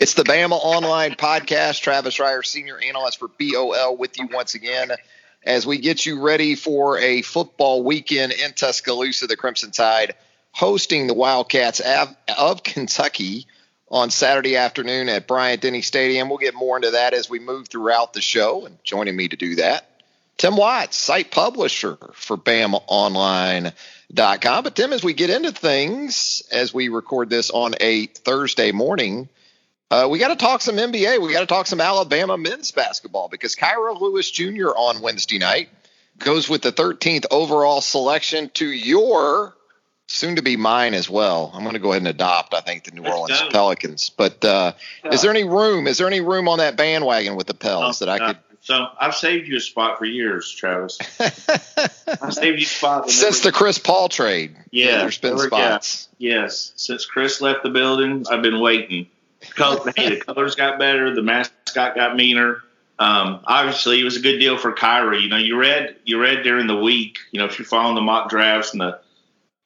It's the Bama Online Podcast. Travis Reier, Senior Analyst for BOL, with you once again as we get you ready for a football weekend in Tuscaloosa. The Crimson Tide hosting the Wildcats of Kentucky on Saturday afternoon at Bryant Denny Stadium. We'll get more into that as we move throughout the show. And joining me to do that, Tim Watts, site publisher for BamaOnline.com. But Tim, as we get into things, as we record this on a Thursday morning, uh, we got to talk some NBA. We got to talk some Alabama men's basketball because Kira Lewis Jr. on Wednesday night goes with the 13th overall selection to your soon to be mine as well. I'm going to go ahead and adopt, I think, the New Orleans Pelicans. But uh, yeah. is there any room? Is there any room on that bandwagon with the Pels oh, that I could? So I've saved you a spot for years, Travis. I've saved you a spot since the Chris Paul trade. Yeah, there's been spots. Yes, since Chris left the building, I've been waiting color, hey, the colors got better. The mascot got meaner. Um, obviously, it was a good deal for Kyrie. You know, you read you read during the week. You know, if you're following the mock drafts and the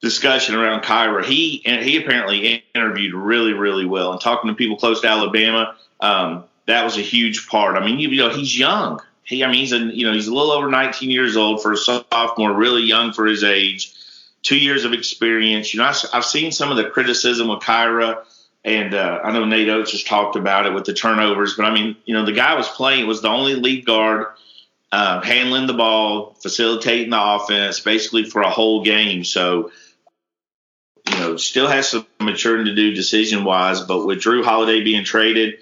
discussion around Kyrie, he he apparently interviewed really really well and talking to people close to Alabama. Um, that was a huge part. I mean, you, you know, he's young. He, I mean, he's a you know he's a little over 19 years old for a sophomore, really young for his age. Two years of experience. You know, I've, I've seen some of the criticism with Kira and uh, I know Nate Oats has talked about it with the turnovers, but I mean, you know, the guy was playing was the only lead guard, uh, handling the ball, facilitating the offense, basically for a whole game. So, you know, still has some maturing to do decision wise, but with Jrue Holiday being traded,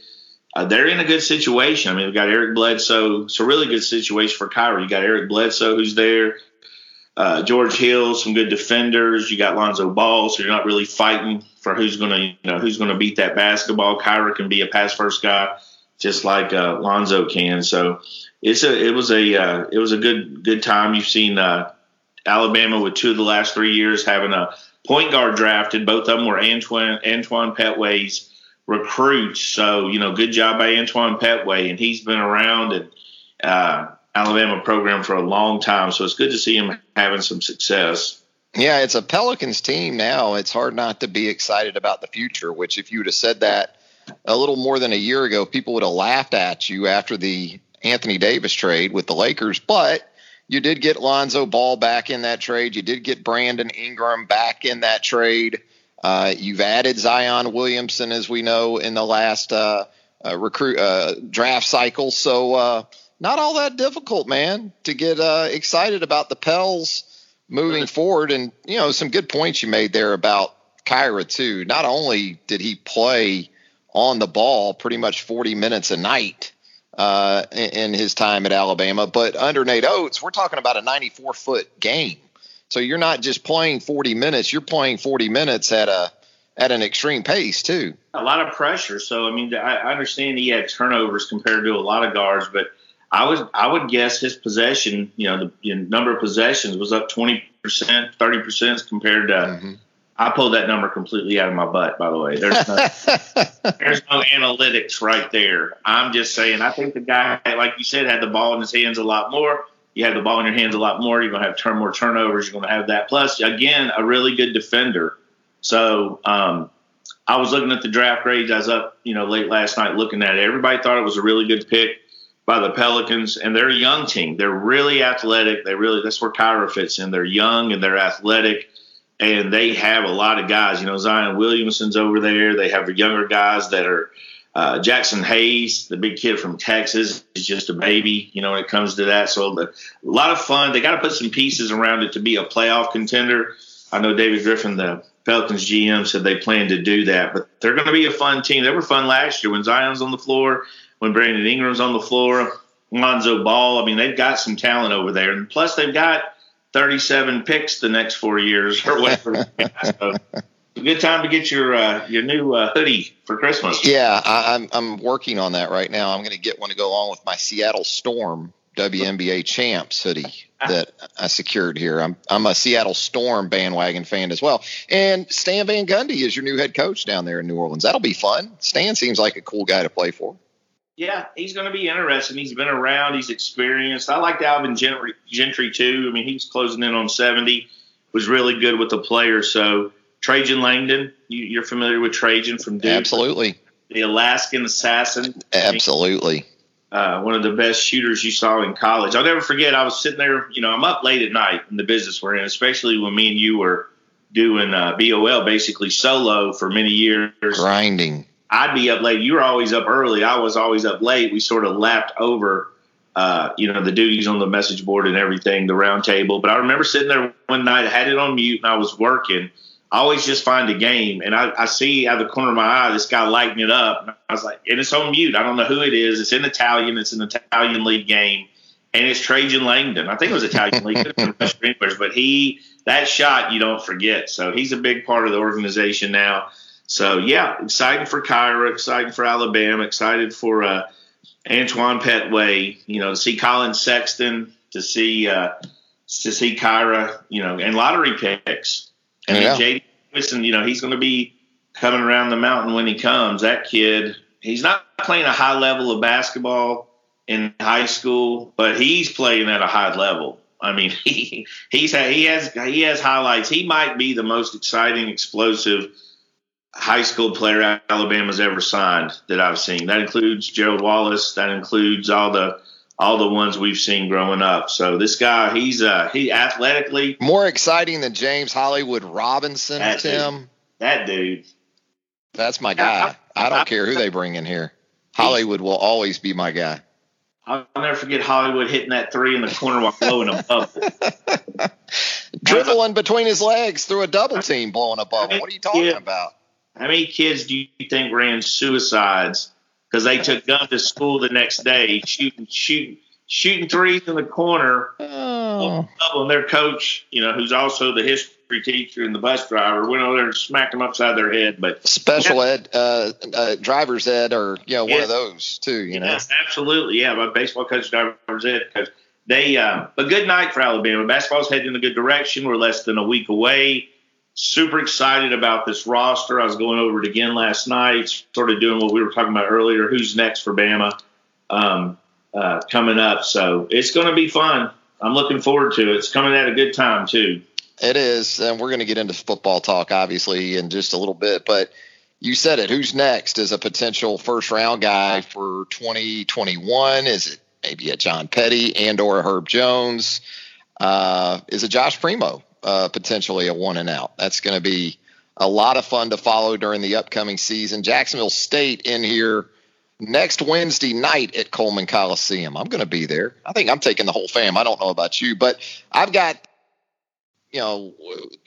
uh, they're in a good situation. I mean, we've got Eric Bledsoe. It's a really good situation for Kyrie. You got Eric Bledsoe who's there. Uh, George Hill, some good defenders. You got Lonzo Ball, so you're not really fighting for who's going to, you know, who's going to beat that basketball. Kira can be a pass first guy, just like uh, Lonzo can. So it's a, it was a, uh, it was a good, good time. You've seen uh, Alabama with two of the last three years having a point guard drafted. Both of them were Antoine Antoine Pettway's recruits. So you know, good job by Antoine Pettway, and he's been around and. Alabama program for a long time. So it's good to see him having some success. Yeah, it's a Pelicans team now. It's hard not to be excited about the future, which if you would have said that a little more than a year ago, people would have laughed at you after the Anthony Davis trade with the Lakers. But you did get Lonzo Ball back in that trade. You did get Brandon Ingram back in that trade. Uh, you've added Zion Williamson, as we know, in the last uh, uh, recruit uh, draft cycle. So uh, not all that difficult, man, to get uh, excited about the Pels moving forward. And, you know, some good points you made there about Kira, too. Not only did he play on the ball pretty much 40 minutes a night uh, in, in his time at Alabama, but under Nate Oats, we're talking about a 94 foot game. So you're not just playing 40 minutes, you're playing 40 minutes at a at an extreme pace too. A lot of pressure. So I mean, I understand he had turnovers compared to a lot of guards, but I would I would guess his possession, you know, the you know, number of possessions was up twenty percent, thirty percent compared to. Mm-hmm. I pulled that number completely out of my butt. By the way, there's no, there's no analytics right there. I'm just saying. I think the guy, like you said, had the ball in his hands a lot more. You have the ball in your hands a lot more. You're going to have turn more turnovers. You're going to have that. Plus, again, a really good defender. So um, I was looking at the draft grades. I was up, you know, late last night looking at it. Everybody thought it was a really good pick by the Pelicans, and they're a young team. They're really athletic. They really that's where Kira fits in. They're young and they're athletic, and they have a lot of guys. You know, Zion Williamson's over there. They have younger guys that are uh, Jaxson Hayes, the big kid from Texas, is just a baby, you know, when it comes to that. So a lot of fun. They got to put some pieces around it to be a playoff contender. I know David Griffin, the Pelicans GM, said they plan to do that, but they're going to be a fun team. They were fun last year when Zion's on the floor, when Brandon Ingram's on the floor, Lonzo Ball. I mean, they've got some talent over there, and plus they've got 37 picks the next four years or whatever. so, a good time to get your uh, your new uh, hoodie for Christmas. Yeah, I, am I'm, I'm working on that right now. I'm going to get one to go along with my Seattle Storm WNBA champs hoodie that I secured here. I'm I'm a Seattle Storm bandwagon fan as well. And Stan Van Gundy is your new head coach down there in New Orleans. That'll be fun. Stan seems like a cool guy to play for. Yeah, he's going to be interesting. He's been around. He's experienced. I liked Alvin Gentry, Gentry too. I mean, he's closing in on 70. Was really good with the players. So Trajan Langdon, you, are familiar with Trajan from Duke. Absolutely. The Alaskan assassin. Absolutely. Uh, one of the best shooters you saw in college. I'll never forget. I was sitting there. You know, I'm up late at night in the business we're in, especially when me and you were doing uh, BOL basically solo for many years. Grinding. I'd be up late. You were always up early. I was always up late. We sort of lapped over, uh, you know, the duties on the message board and everything, the round table. But I remember sitting there one night, I had it on mute, and I was working I always just find a game, and I, I see out of the corner of my eye this guy lighting it up. And I was like, and it's on mute. I don't know who it is. It's in Italian. It's an Italian league game, and it's Trajan Langdon. I think it was Italian league, but he that shot you don't forget. So he's a big part of the organization now. So yeah, excited for Kira, excited for Alabama, excited for uh, Antoine Pettway. You know, to see Collin Sexton, to see uh, to see Kira. You know, and lottery picks. And yeah. JD Davison, you know, he's going to be coming around the mountain when he comes. That kid, he's not playing a high level of basketball in high school, but he's playing at a high level. I mean, he he's he has he has highlights. He might be the most exciting, explosive high school player Alabama's ever signed that I've seen. That includes Gerald Wallace. That includes all the all the ones we've seen growing up. So this guy, he's uh he athletically more exciting than James Hollywood Robinson, that Tim. Dude, that dude. That's my guy. I, don't I, care who they bring in here. Hollywood will always be my guy. I'll never forget Hollywood hitting that three in the corner while blowing a bubble. Dribbling between his legs through a double team, blowing a bubble. What are you talking about? How many kids do you think ran suicides because they took guns to school the next day, shooting, shooting, shooting threes in the corner. Oh. And their coach, you know, who's also the history teacher and the bus driver, went over there and smacked them upside their head. But special yeah. ed, uh, uh, driver's ed, or you know, yeah. one of those too. You know, yes, absolutely, yeah. My baseball coach, driver's ed, because they. Uh, a good night for Alabama. Basketball's heading in a good direction. We're less than a week away super excited about this roster. I was going over it again last night, sort of doing what we were talking about earlier. Who's next for Bama um, uh, coming up? So it's going to be fun. I'm looking forward to it. It's coming at a good time too. It is, and we're going to get into football talk obviously in just a little bit, but. You said it. Who's next as a potential first round guy for 2021? Is it maybe a John Petty and or a Herb Jones? Uh, is it Josh Primo? Uh, potentially a one and out. That's going to be a lot of fun to follow during the upcoming season. Jacksonville State in here next Wednesday night at Coleman Coliseum. I'm going to be there. I think I'm taking the whole fam. I don't know about you, but I've got, you know,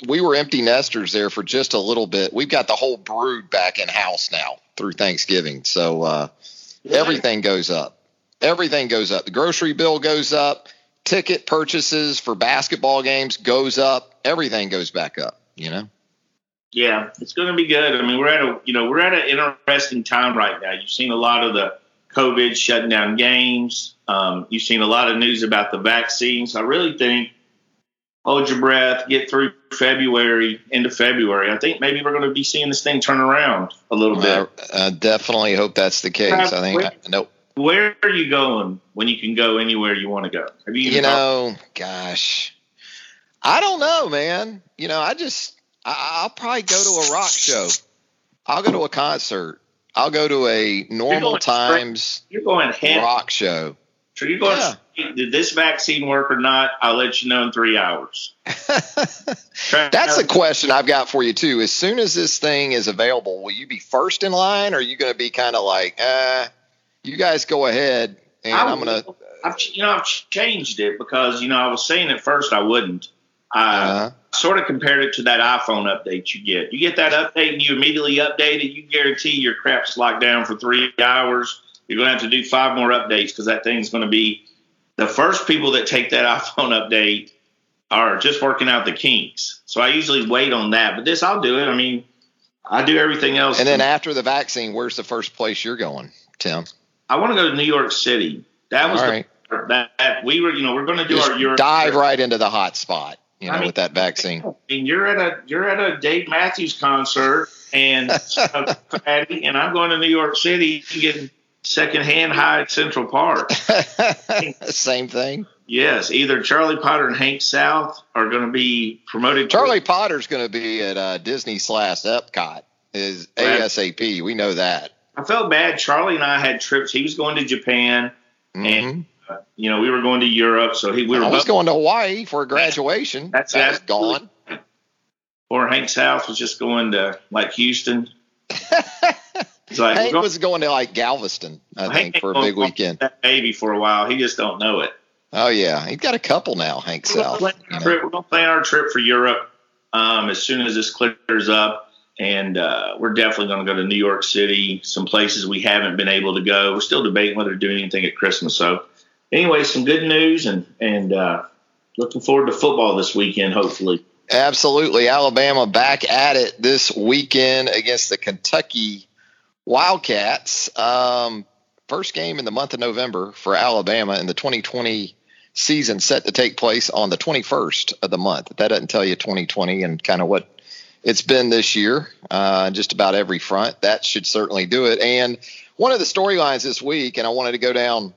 we were empty nesters there for just a little bit. We've got the whole brood back in house now through Thanksgiving. So uh, everything goes up. Everything goes up. The grocery bill goes up ticket purchases for basketball games goes up, everything goes back up, you know? Yeah, it's going to be good. I mean, we're at a, you know, we're at an interesting time right now. You've seen a lot of the COVID shutting down games. Um, you've seen a lot of news about the vaccines. I really think hold your breath, get through February into February. I think maybe we're going to be seeing this thing turn around a little bit. I, I definitely hope that's the case. I think I, nope where are you going when you can go anywhere you want to go? Have you, you know, gosh, I don't know, man. You know, I just I, will probably go to a rock show. I'll go to a concert. I'll go to a normal you're times you're going rock show. So you're going, yeah. did this vaccine work or not? I'll let you know in three hours. That's a question I've got for you too. As soon as this thing is available, will you be first in line, or are you going to be kind of like, uh, you guys go ahead, and I am going to. I've you know I've changed it because you know I was saying at first I wouldn't. I uh-huh. sort of compared it to that iPhone update you get. You get that update and you immediately update it. You guarantee your crap's locked down for three hours you're going to have to do five more updates because that thing's going to be the first people that take that iPhone update are just working out the kinks. So I usually wait on that. But this, I'll do it. I mean, I do everything else. And then after the vaccine, where's the first place you're going, Tim? I want to go to New York City. That was the, that, that, we were, you know, we're going to do just our Europe dive trip. right into the hot spot. You know, I mean, with that vaccine. I mean, you're at a you're at a Dave Matthews concert, and and I'm going to New York City to get secondhand high at Central Park. Same thing. Yes, either Charlie Potter and Hank South are going to be promoted. Charlie to- Potter's going to be at uh, Disney slash Epcot. Is ASAP? We know that. I felt bad. Charlie and I had trips. He was going to Japan, mm-hmm. and uh, you know we were going to Europe. So he we were. I was both- going to Hawaii for a graduation. That's that's gone. Or Hank South was just going to like Houston. like, Hank going, was going to like Galveston, I think, for a big weekend. That baby for a while. He just don't know it. Oh yeah, he's got a couple now. Hank we're South. Gonna we're going to plan our trip for Europe um, as soon as this clears up, and uh, we're definitely going to go to New York City. Some places we haven't been able to go. We're still debating whether to do anything at Christmas. So, anyway, some good news, and and uh, looking forward to football this weekend. Hopefully. Absolutely. Alabama back at it this weekend against the Kentucky Wildcats. Um, first game in the month of November for Alabama in the 2020 season set to take place on the 21st of the month. That doesn't tell you 2020 and kind of what it's been this year, uh, just about every front. That should certainly do it. And one of the storylines this week, and I wanted to go down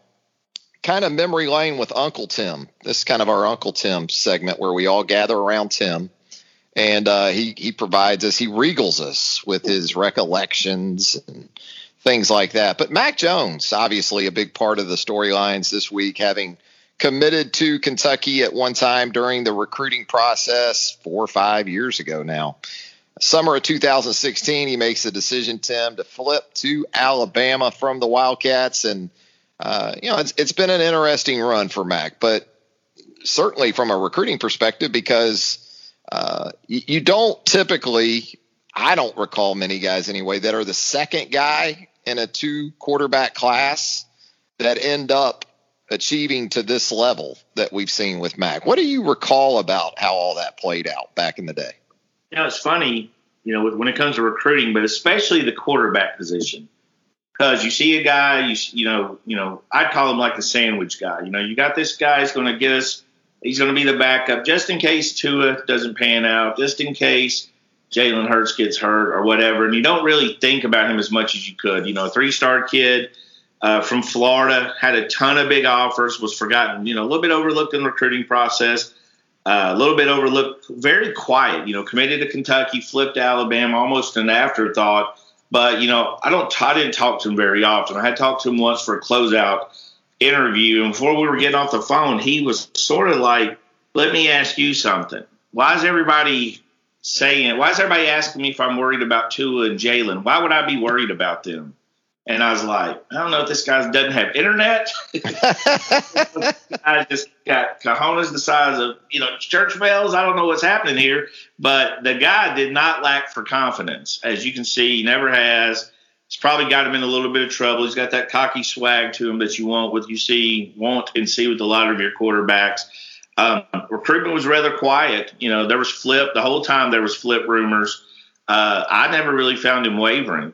kind of memory lane with Uncle Tim. This is kind of our Uncle Tim segment where we all gather around Tim and uh, he he provides us, he regals us with his recollections and things like that. But Mac Jones, obviously a big part of the storylines this week, having committed to Kentucky at one time during the recruiting process four or five years ago now. Summer of 2016, he makes the decision, Tim, to flip to Alabama from the Wildcats, and uh, you know it's it's been an interesting run for Mac, but certainly from a recruiting perspective because uh, you, you don't typically, I don't recall many guys anyway, that are the second guy in a two quarterback class that end up achieving to this level that we've seen with Mac. What do you recall about how all that played out back in the day? You know, it's funny, you know, when it comes to recruiting, but especially the quarterback position. Because you see a guy, you you know, you know, I'd call him like the sandwich guy. You know, you got this guy who's going to get us He's going to be the backup just in case Tua doesn't pan out, just in case Jalen Hurts gets hurt or whatever. And you don't really think about him as much as you could. You know, a three star kid uh, from Florida had a ton of big offers, was forgotten, you know, a little bit overlooked in the recruiting process. Uh, a little bit overlooked, very quiet. You know, committed to Kentucky, flipped to Alabama, almost an afterthought. But you know, I don't, I didn't talk to him very often. I had talked to him once for a closeout interview, and before we were getting off the phone, he was sort of like, "Let me ask you something. Why is everybody saying? Why is everybody asking me if I'm worried about Tua and Jalen? Why would I be worried about them?" And I was like, I don't know if this guy doesn't have internet. I just got cojones the size of you know church bells. I don't know what's happening here, but the guy did not lack for confidence, as you can see, he never has. It's probably got him in a little bit of trouble. He's got that cocky swag to him that you want with you see want and see with a lot of your quarterbacks. Um, recruitment was rather quiet. You know, there was flip the whole time. There was flip rumors. Uh, I never really found him wavering.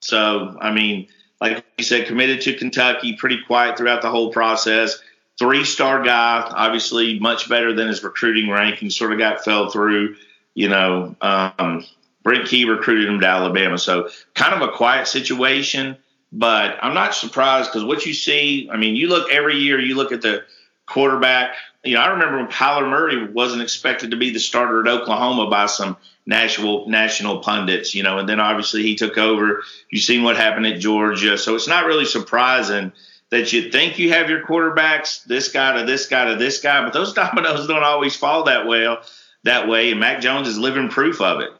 So, I mean, like you said, committed to Kentucky, pretty quiet throughout the whole process. Three star guy, obviously much better than his recruiting ranking. Sort of got fell through. You know, um, Brent Key recruited him to Alabama. So kind of a quiet situation, but I'm not surprised because what you see, I mean, you look every year, you look at the quarterback. You know, I remember when Kyler Murray wasn't expected to be the starter at Oklahoma by some national national pundits, you know, and then obviously he took over. You've seen what happened at Georgia. So it's not really surprising that you think you have your quarterbacks, this guy to this guy to this guy, but those dominoes don't always fall that well that way. And Mac Jones is living proof of it.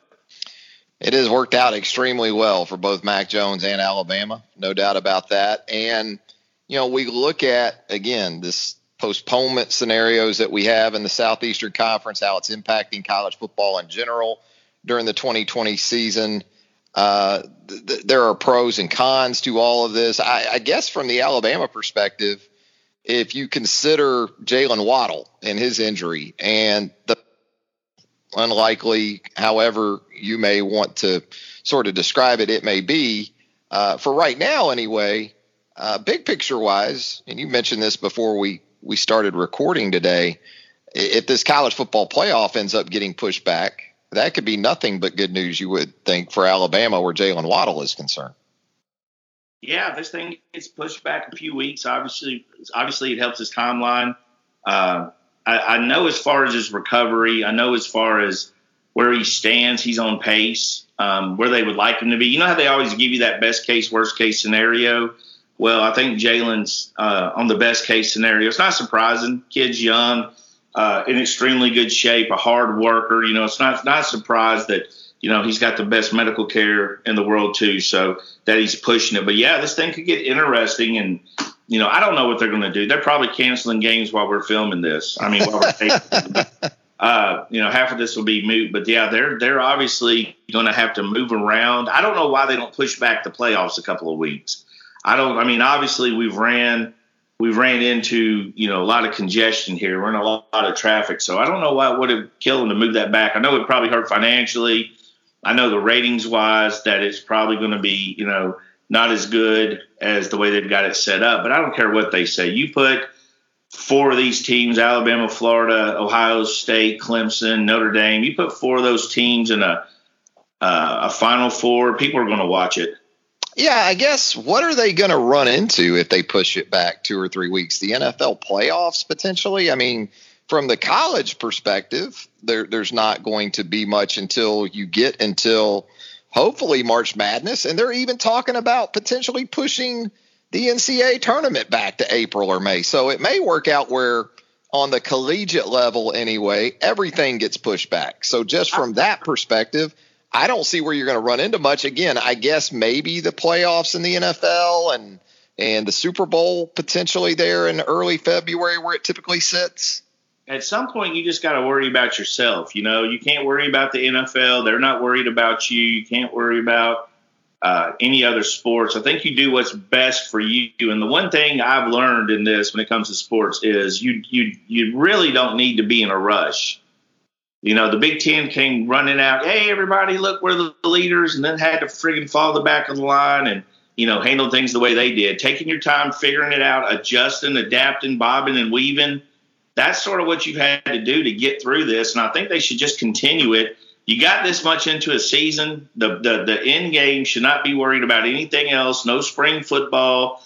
It has worked out extremely well for both Mac Jones and Alabama, no doubt about that. And you know, we look at again this postponement scenarios that we have in the Southeastern Conference, how it's impacting college football in general during the 2020 season. Uh, th- there are pros and cons to all of this. I, I guess from the Alabama perspective, if you consider Jaylen Waddle and his injury and the unlikely, however you may want to sort of describe it, it may be, uh, for right now anyway, uh, big picture wise, and you mentioned this before we, we started recording today, if this college football playoff ends up getting pushed back, that could be nothing but good news, you would think, for Alabama where Jaylen Waddle is concerned. Yeah, this thing gets pushed back a few weeks. Obviously, obviously it helps his timeline. Uh, I, I, know as far as his recovery, I know as far as where he stands, he's on pace. Um, where they would like him to be. You know how they always give you that best case, worst case scenario. Well, I think Jaylen's uh, on the best case scenario. It's not surprising. Kid's young uh, in extremely good shape, a hard worker. You know, it's not not a surprise that you know he's got the best medical care in the world too. So that he's pushing it. But yeah, this thing could get interesting, and you know, I don't know what they're going to do. They're probably canceling games while we're filming this. I mean, while we're uh, you know, half of this will be moot. But yeah, they're they're obviously going to have to move around. I don't know why they don't push back the playoffs a couple of weeks. I don't. I mean, obviously we've ran we've ran into you know a lot of congestion here. We're in a lot, lot of traffic, so I don't know why it would have killed them to move that back. I know it probably hurt financially. I know the ratings wise that it's probably going to be you know not as good as the way they've got it set up. But I don't care what they say. You put four of these teams Alabama, Florida, Ohio State, Clemson, Notre Dame. You put four of those teams in a uh, a Final Four, people are going to watch it. Yeah, I guess what are they going to run into if they push it back two or three weeks? The NFL playoffs potentially. I mean, from the college perspective, there, there's not going to be much until you get until hopefully March Madness, and they're even talking about potentially pushing the NCAA tournament back to April or May. So it may work out where on the collegiate level anyway, everything gets pushed back. So just from that perspective, I don't see where you're going to run into much. Again, I guess maybe the playoffs in the NFL and and the Super Bowl potentially there in early February where it typically sits. At some point, you just got to worry about yourself. You know, you can't worry about the NFL. They're not worried about you. You can't worry about uh, any other sports. I think you do what's best for you. And the one thing I've learned in this when it comes to sports is you you you really don't need to be in a rush. You know, the Big Ten came running out, hey, everybody, look, we're the leaders, and then had to friggin' fall the back of the line and, you know, handle things the way they did. Taking your time, figuring it out, adjusting, adapting, bobbing, and weaving. That's sort of what you've had to do to get through this. And I think they should just continue it. You got this much into a season. The, the, the end game should not be worried about anything else. No spring football,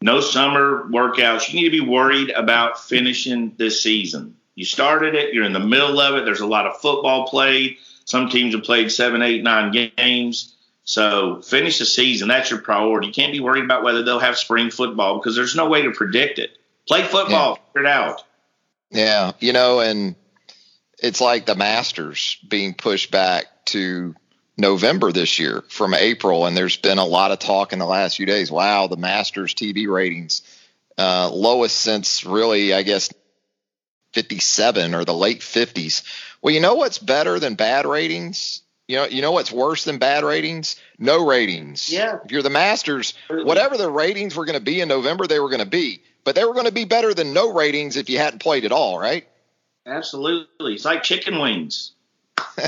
no summer workouts. You need to be worried about finishing this season. You started it, you're in the middle of it. There's a lot of football played. Some teams have played seven, eight, nine games. So finish the season. That's your priority. You can't be worried about whether they'll have spring football because there's no way to predict it. Play football, yeah. figure it out. Yeah, you know, and it's like the Masters being pushed back to November this year from April, and there's been a lot of talk in the last few days. Wow, the Masters TV ratings uh, lowest since really, I guess, 57 or the late 50s. Well, you know what's better than bad ratings? You know, you know what's worse than bad ratings? No ratings. Yeah. If you're the Masters, whatever the ratings were going to be in November, they were going to be. But they were going to be better than no ratings if you hadn't played at all, right? Absolutely. It's like chicken wings.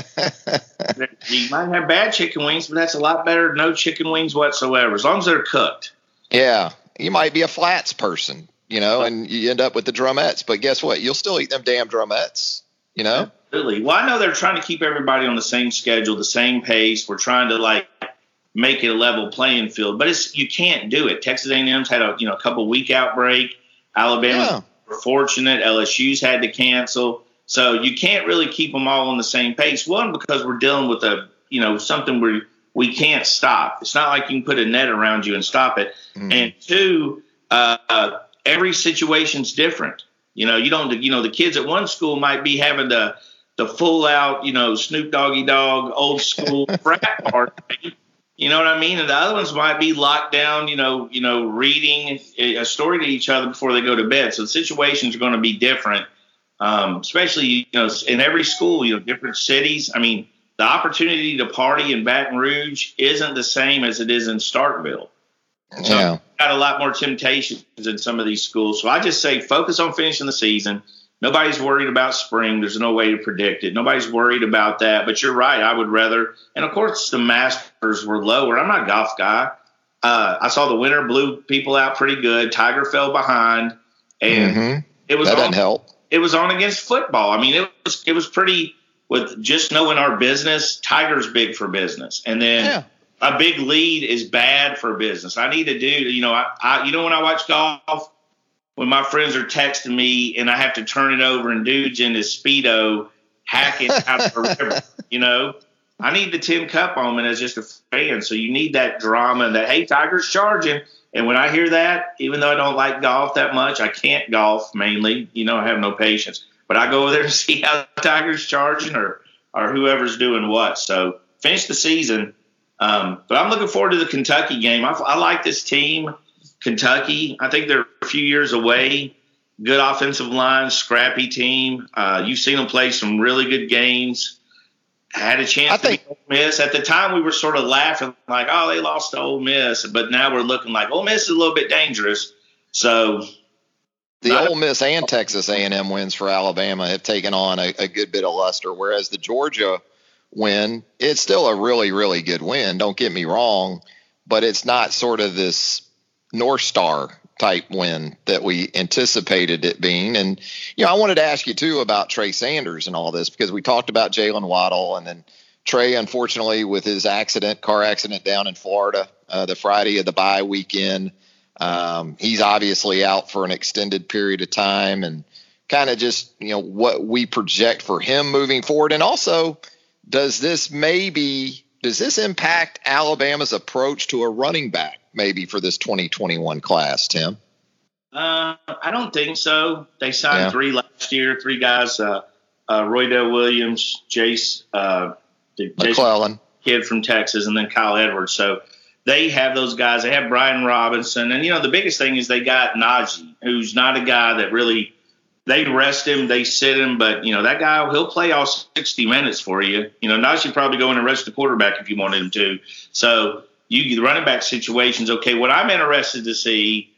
you might have bad chicken wings, but that's a lot better than no chicken wings whatsoever, as long as they're cooked. Yeah. You might be a flats person you know, and you end up with the drumettes. But guess what? You'll still eat them damn drumettes, you know? Absolutely. Well, I know they're trying to keep everybody on the same schedule, the same pace. We're trying to like make it a level playing field, but it's you can't do it. Texas A&M's had a you know a couple week outbreak. Alabama yeah. fortunate. LSU's had to cancel, so you can't really keep them all on the same pace. One because we're dealing with a you know something where we can't stop. It's not like you can put a net around you and stop it. Mm-hmm. And two uh, every situation's different. You know, you don't. You know, the kids at one school might be having the the full out, you know, Snoop Doggy Dogg old school frat party. You know what I mean? And the other ones might be locked down, you know, you know, reading a story to each other before they go to bed. So the situations are going to be different, um, especially you know in every school, you know, different cities. I mean, the opportunity to party in Baton Rouge isn't the same as it is in Starkville. So yeah. got a lot more temptations in some of these schools. So I just say focus on finishing the season Nobody's worried about spring. There's no way to predict it. Nobody's worried about that. But you're right. I would rather, and of course, the Masters were lower. I'm not a golf guy. Uh, I saw the winter blew people out pretty good. Tiger fell behind, and mm-hmm. it was that on, doesn't help. It was on against football. I mean, it was it was pretty with just knowing our business. Tiger's big for business, and then. Yeah. A big lead is bad for business. I need to do, you know, I, I, you know, when I watch golf, when my friends are texting me and I have to turn it over and dude's in his speedo hacking out of a river, you know. I need the tin cup moment as just a fan. So you need that drama and that hey Tiger's charging. And when I hear that, even though I don't like golf that much, I can't golf mainly. You know, I have no patience. But I go over there and see how Tiger's charging or or whoever's doing what. So finish the season. Um, but I'm looking forward to the Kentucky game. I, I like this team. Kentucky, I think they're a few years away. Good offensive line, scrappy team. Uh, you've seen them play some really good games. Had a chance I to think, Miss. At the time, we were sort of laughing like, "Oh, they lost to Ole Miss," but now we're looking like Ole Miss is a little bit dangerous. So the Ole Miss and Texas A&M wins for Alabama have taken on a, a, good bit of luster, whereas the Georgia win, it's still a really, really good win. Don't get me wrong, but it's not sort of this North Star type win that we anticipated it being. And, you know, I wanted to ask you too about Trey Sanders and all this because we talked about Jaylen Waddle and then Trey, unfortunately, with his accident, car accident down in Florida, uh, the Friday of the bye weekend, um, he's obviously out for an extended period of time and kind of just, you know, what we project for him moving forward. And also, does this maybe, does this impact Alabama's approach to a running back? maybe for this 2021 class, Tim? Uh, I don't think so. They signed yeah. three last year, three guys: uh, uh, Roydell Williams, Jase, uh, McClellan, kid from Texas, and then Kyle Edwards. So they have those guys. They have Brian Robinson, and you know the biggest thing is they got Najee, who's not a guy that really. They rest him, they sit him, but you know that guy he'll play all 60 minutes for you. You know Najee probably go in and rest the quarterback if you wanted him to. So you the running back situations. Okay, what I'm interested to see,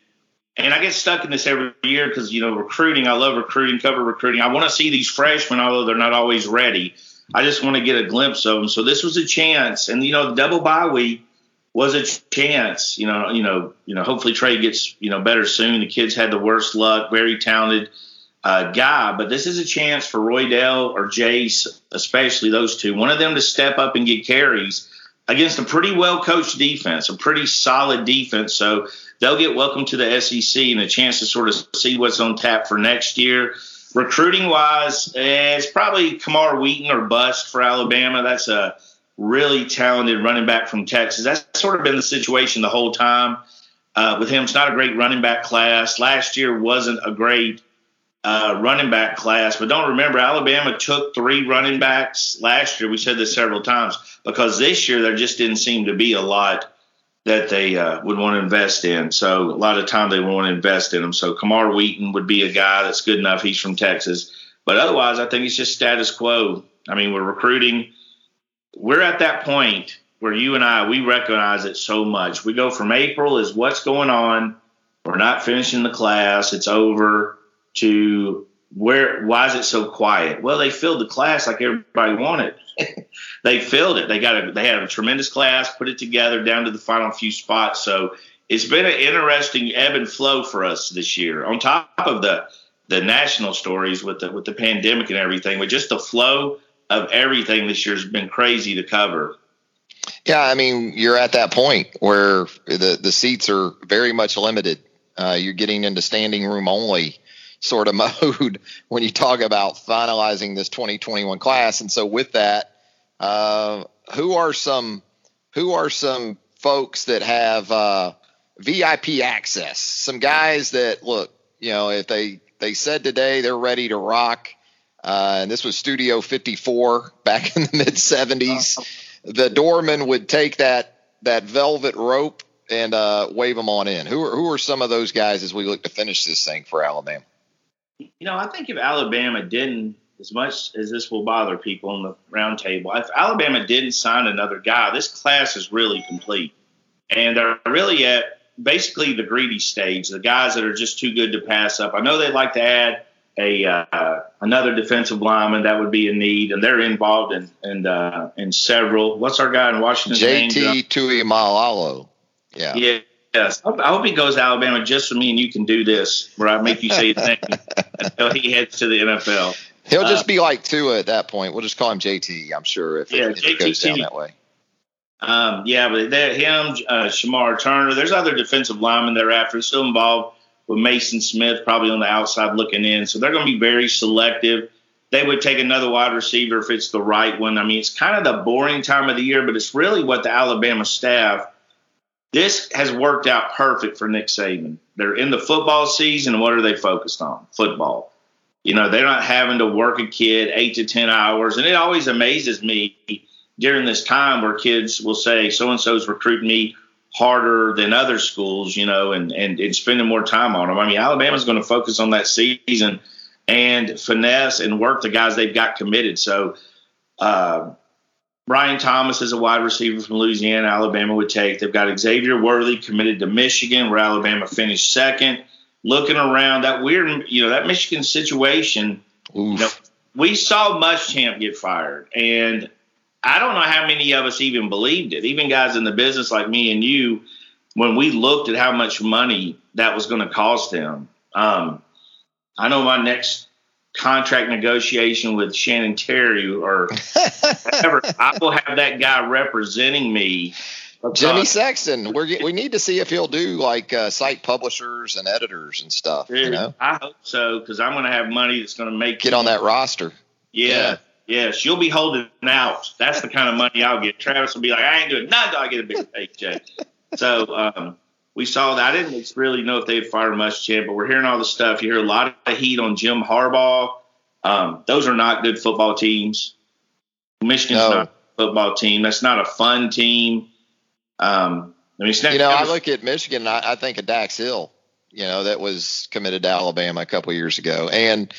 and I get stuck in this every year because you know recruiting. I love recruiting, cover recruiting. I want to see these freshmen, although they're not always ready. I just want to get a glimpse of them. So this was a chance, and you know the double bye week was a chance. You know, you know, you know. Hopefully Trey gets you know better soon. The kids had the worst luck. Very talented. Uh, guy, but this is a chance for Roydell or Jase, especially those two, one of them to step up and get carries against a pretty well coached defense, a pretty solid defense. So they'll get welcome to the SEC and a chance to sort of see what's on tap for next year. Recruiting wise, eh, it's probably Camar Wheaton or bust for Alabama. That's a really talented running back from Texas. That's sort of been the situation the whole time uh, with him. It's not a great running back class. Last year wasn't a great uh, running back class. But don't remember, Alabama took three running backs last year. We said this several times because this year there just didn't seem to be a lot that they uh, would want to invest in. So a lot of time they want to invest in them. So Camar Wheaton would be a guy that's good enough. He's from Texas. But otherwise, I think it's just status quo. I mean, we're recruiting. We're at that point where you and I, we recognize it so much. We go from April is what's going on. We're not finishing the class. It's over to where why is it so quiet? Well, they filled the class like everybody wanted. they filled it. They got a they had a tremendous class, put it together down to the final few spots. So it's been an interesting ebb and flow for us this year. On top of the the national stories with the with the pandemic and everything, but just the flow of everything this year has been crazy to cover. Yeah, I mean, you're at that point where the the seats are very much limited. Uh, you're getting into standing room only sort of mode when you talk about finalizing this 2021 class. And so with that, uh, who are some who are some folks that have uh, VIP access. Some guys that look, you know, if they they said today they're ready to rock, uh, and this was Studio 54 back in the mid 70s, the doorman would take that that velvet rope and uh, wave them on in. Who are who are some of those guys as we look to finish this thing for Alabama? You know, I think if Alabama didn't, as much as this will bother people on the roundtable, if Alabama didn't sign another guy, this class is really complete, and they're really at basically the greedy stage. The guys that are just too good to pass up. I know they'd like to add a uh, another defensive lineman that would be a need, and they're involved in in, uh, in several. What's our guy in Washington? JT Tuimoloau. Yeah. Yeah. Yes. I hope he goes to Alabama just for me and you can do this, where I make you say his name until he heads to the NFL. He'll uh, just be like Tua at that point. We'll just call him JT. I'm sure if, yeah, it, if it goes down that way. Um, yeah, but him, uh, Shemar Turner. There's other defensive linemen they're after. Still involved with Mason Smith, probably on the outside looking in. So they're going to be very selective. They would take another wide receiver if it's the right one. I mean, it's kind of the boring time of the year, but it's really what the Alabama staff this has worked out perfect for Nick Saban. They're in the football season. What are they focused on? Football. You know, they're not having to work a kid eight to 10 hours. And it always amazes me during this time where kids will say, so and so's recruiting me harder than other schools, you know, and, and, and spending more time on them. I mean, Alabama's going to focus on that season and finesse and work the guys they've got committed. So, uh, Brian Thomas is a wide receiver from Louisiana, Alabama would take. They've got Xavier Worthy committed to Michigan, where Alabama finished second. Looking around that weird, you know, that Michigan situation, you know, we saw Muschamp get fired, and I don't know how many of us even believed it. Even guys in the business like me and you, when we looked at how much money that was going to cost them, Um, I know my next contract negotiation with Shannon Terry or whatever, I will have that guy representing me. Jimmy Sexton, we we need to see if he'll do like uh, site publishers and editors and stuff. Dude, you know, I hope so because I'm going to have money that's going to make get on that roster. Yeah, yeah, she'll be holding out. That's the kind of money I'll get. Travis will be like, I ain't doing nothing until I get a big paycheck. so um, we saw that. I didn't really know if they'd fired Muschamp, but we're hearing all the stuff. You hear a lot of heat on Jim Harbaugh. Um, those are not good football teams. Michigan's no. not a football team. That's not a fun team. Um, I mean, you know, I look at Michigan. I, I, think of Dax Hill. You know, that was committed to Alabama a couple years ago, and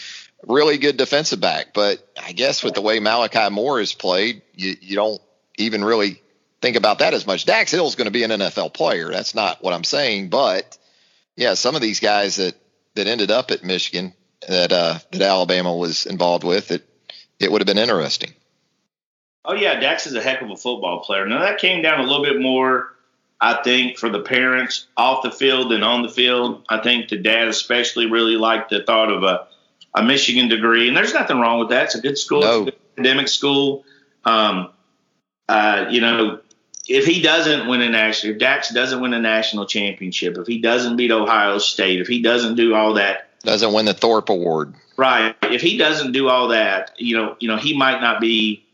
really good defensive back. But I guess with the way Malachi Moore has played, you, you don't even really think about that as much. Dax Hill is going to be an NFL player. That's not what I'm saying. But yeah, some of these guys that that ended up at Michigan that uh, that Alabama was involved with, it it would have been interesting. Oh yeah, Dax is a heck of a football player. Now that came down a little bit more, I think, for the parents off the field and on the field. I think the dad especially really liked the thought of a a Michigan degree, and there's nothing wrong with that. It's a good school, no. a good academic school. Um, uh, you know, if he doesn't win a national, if Dax doesn't win a national championship, if he doesn't beat Ohio State, if he doesn't do all that, doesn't win the Thorpe Award, right? If he doesn't do all that, you know, you know, he might not be,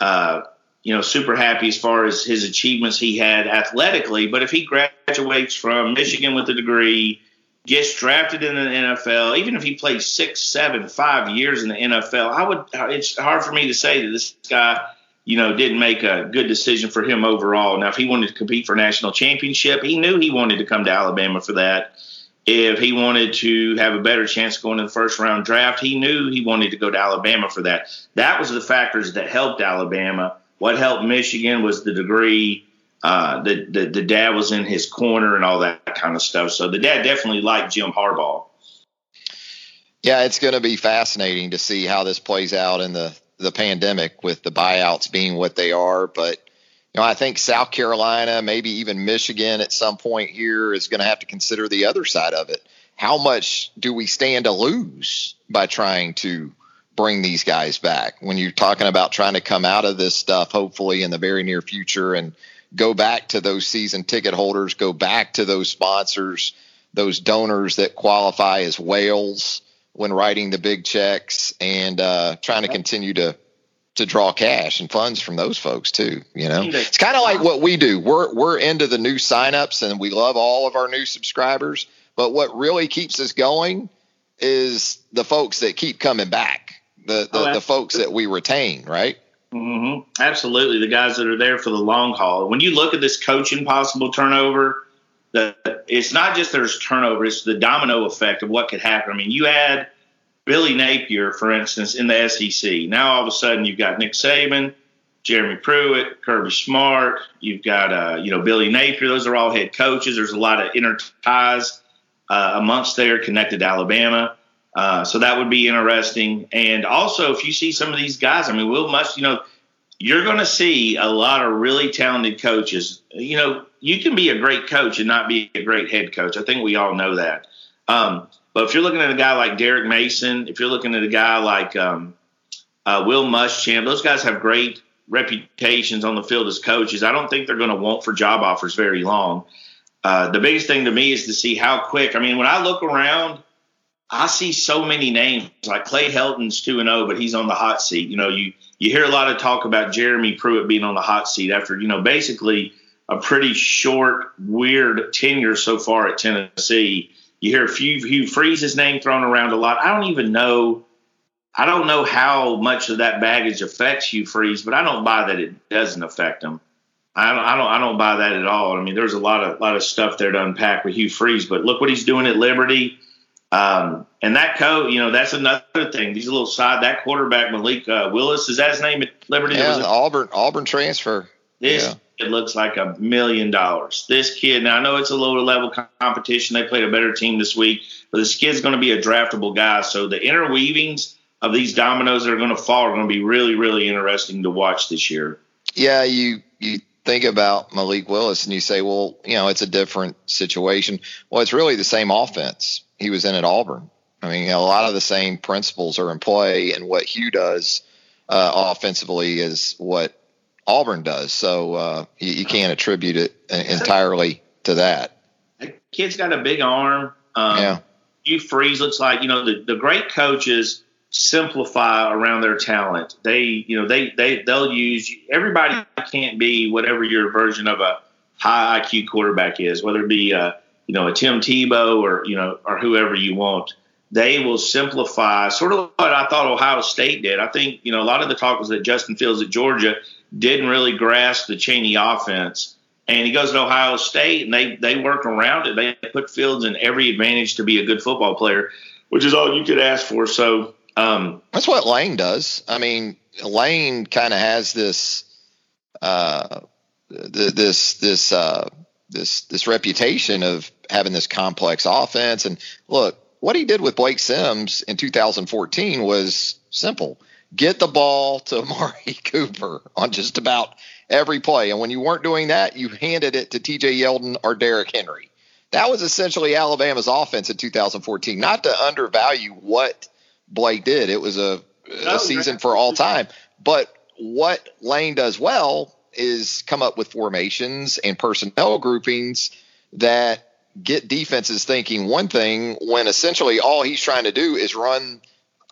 uh, you know, super happy as far as his achievements he had athletically. But if he graduates from Michigan with a degree, gets drafted in the NFL, even if he plays six, seven, five years in the NFL, I would. It's hard for me to say that this guy you know, didn't make a good decision for him overall. Now, if he wanted to compete for national championship, he knew he wanted to come to Alabama for that. If he wanted to have a better chance going in the first round draft, he knew he wanted to go to Alabama for that. That was the factors that helped Alabama. What helped Michigan was the degree. Uh, the the dad was in his corner and all that kind of stuff. So the dad definitely liked Jim Harbaugh. Yeah, it's going to be fascinating to see how this plays out in the the pandemic with the buyouts being what they are. But you know, I think South Carolina, maybe even Michigan at some point here is going to have to consider the other side of it. How much do we stand to lose by trying to bring these guys back? When you're talking about trying to come out of this stuff, hopefully in the very near future, and go back to those season ticket holders, go back to those sponsors, those donors that qualify as whales when writing the big checks and uh, trying to continue to to draw cash and funds from those folks too. You know, it's kind of like what we do. We're we're into the new signups and we love all of our new subscribers. But what really keeps us going is the folks that keep coming back, the the, oh, the folks that we retain, right? Mm-hmm. Absolutely, the guys that are there for the long haul. When you look at this coaching possible turnover, it's not just there's turnover; it's the domino effect of what could happen. I mean, you add Billy Napier, for instance, in the SEC. Now all of a sudden you've got Nick Saban, Jeremy Pruitt, Kirby Smart. You've got uh, you know Billy Napier. Those are all head coaches. There's a lot of inner ties uh, amongst there connected to Alabama. Uh, so that would be interesting. And also, if you see some of these guys, I mean, Will Musch, you know, you're going to see a lot of really talented coaches. You know, you can be a great coach and not be a great head coach. I think we all know that. Um, but if you're looking at a guy like Derek Mason, if you're looking at a guy like um, uh, Will Muschamp, those guys have great reputations on the field as coaches. I don't think they're going to want for job offers very long. Uh, the biggest thing to me is to see how quick. I mean, when I look around, I see so many names like Clay Helton's two and zero, oh, but he's on the hot seat. You know, you you hear a lot of talk about Jeremy Pruitt being on the hot seat after you know basically a pretty short, weird tenure so far at Tennessee. You hear Hugh, Hugh Freeze's name thrown around a lot. I don't even know. I don't know how much of that baggage affects Hugh Freeze, but I don't buy that it doesn't affect him. I don't, I don't, I don't buy that at all. I mean, there's a lot of, lot of stuff there to unpack with Hugh Freeze, but look what he's doing at Liberty. Um, and that coach, you know, that's another thing. These little side, that quarterback Malik uh, Willis, is that his name at Liberty? Yeah, Auburn, Auburn transfer. This yeah it looks like a million dollars. This kid, now I know it's a lower level competition. They played a better team this week, but this kid's going to be a draftable guy. So the interweavings of these dominoes that are going to fall are going to be really, really interesting to watch this year. Yeah, you you think about Malik Willis and you say, well, you know, it's a different situation. Well, it's really the same offense he was in at Auburn. I mean, a lot of the same principles are in play, and what Hugh does uh, offensively is what Auburn does. So uh, you, you, can't attribute it entirely to that. The kid's got a big arm. Um, yeah. Hugh Freeze looks like you know the, the great coaches simplify around their talent. They you know they they they'll use everybody can't be whatever your version of a high IQ quarterback is, whether it be uh, you know a Tim Tebow or you know or whoever you want. They will simplify, sort of what I thought Ohio State did. I think you know a lot of the talk was that Justin Fields at Georgia didn't really grasp the Chaney offense. And he goes to Ohio State, and they they work around it. They put Fields in every advantage to be a good football player, which is all you could ask for. So um, that's what Lane does. I mean, Lane kind of has this uh, this this uh, this this reputation of having this complex offense. And look, what he did with Blake Sims in 2014 was simple get the ball to Amari Cooper on just about every play. And when you weren't doing that, you handed it to TJ Yeldon or Derrick Henry. That was essentially Alabama's offense in 2014. Not to undervalue what Blake did, it was a, a season for all time. But what Lane does well is come up with formations and personnel groupings that get defenses thinking one thing when essentially all he's trying to do is run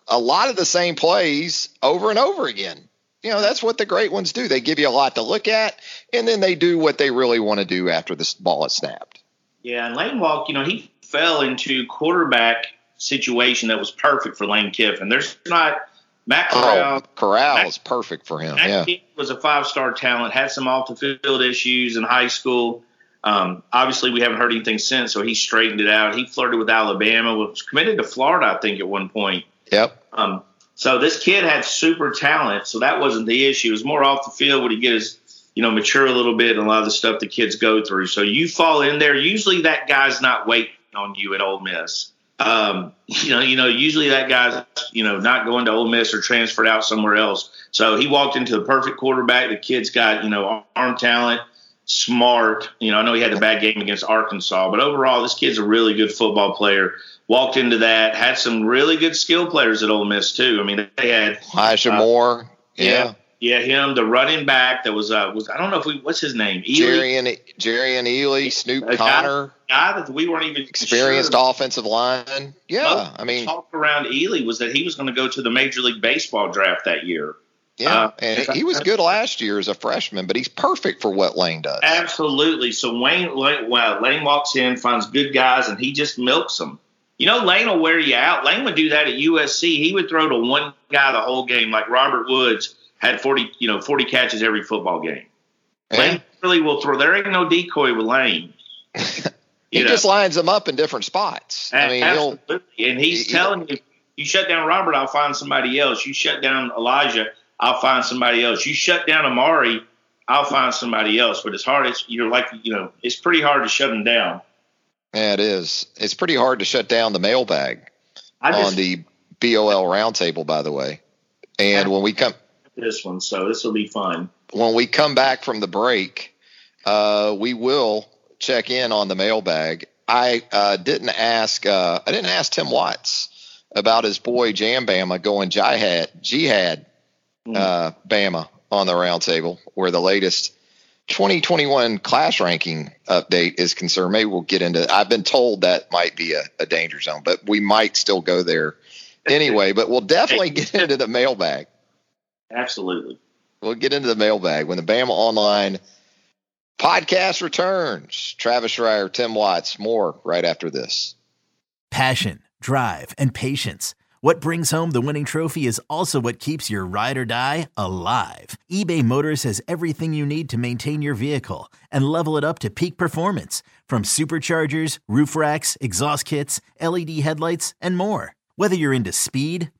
a lot of the same plays over and over again. You know, that's what the great ones do. They give you a lot to look at, and then they do what they really want to do after the ball is snapped. Yeah, and Lane Walk, you know, he fell into quarterback situation that was perfect for Lane Kiffin. There's not Matt Corral. Oh, Corral Matt, is perfect for him. Matt yeah, was a five star talent. Had some off the field issues in high school. Um, obviously, we haven't heard anything since, so he straightened it out. He flirted with Alabama, was committed to Florida, I think, at one point. Yep. Um, so this kid had super talent, so that wasn't the issue. It was more off the field would he get his, you know, mature a little bit and a lot of the stuff the kids go through. So you fall in there. Usually that guy's not waiting on you at Ole Miss. Um, you know, you know, usually that guy's, you know, not going to Ole Miss or transferred out somewhere else. So he walked into the perfect quarterback. The kid's got, you know, arm talent, smart. You know, I know he had a bad game against Arkansas, but overall, this kid's a really good football player walked into that, had some really good skill players at Ole Miss too. I mean, they had Elijah uh, Moore. Yeah. yeah. Him, the running back that was uh was I don't know if we what's his name? Jerrion Jerry and Ely, Snoop a Conner. Guy, guy, that we weren't even experienced sure. offensive line. Yeah, I mean, talk around Ealy was that he was going to go to the Major League Baseball draft that year. Yeah, uh, and he was good last year as a freshman, but he's perfect for what Lane does. Absolutely. So Wayne, Lane, well, Lane walks in, finds good guys, and he just milks them. You know, Lane will wear you out. Lane would do that at USC. He would throw to one guy the whole game, like Robert Woods had forty, you know, forty catches every football game. Yeah. Lane really will throw. There ain't no decoy with Lane. he know. just lines them up in different spots. I mean, Absolutely. and he's he, telling you, you shut down Robert, I'll find somebody else. You shut down Elijah, I'll find somebody else. You shut down Amari, I'll find somebody else. But it's hard. It's you're like you know, it's pretty hard to shut them down. Yeah, it is. It's pretty hard to shut down the mailbag just, on the BOL roundtable. By the way, and when we come this one, so this will be fun. When we come back from the break, uh, we will check in on the mailbag. I uh, didn't ask. Uh, I didn't ask Tim Watts about his boy Jam Bama going jihad jihad mm. uh, Bama on the roundtable, where the latest 2021 class ranking update is concerned. Maybe we'll get into. I've been told that might be a, a danger zone, but we might still go there anyway. But we'll definitely get into the mailbag. Absolutely. We'll get into the mailbag when the Bama Online podcast returns. Travis Reier, Tim Watts, more right after this. Passion, drive, and patience. What brings home the winning trophy is also what keeps your ride or die alive. eBay Motors has everything you need to maintain your vehicle and level it up to peak performance from superchargers, roof racks, exhaust kits, LED headlights, and more. Whether you're into speed,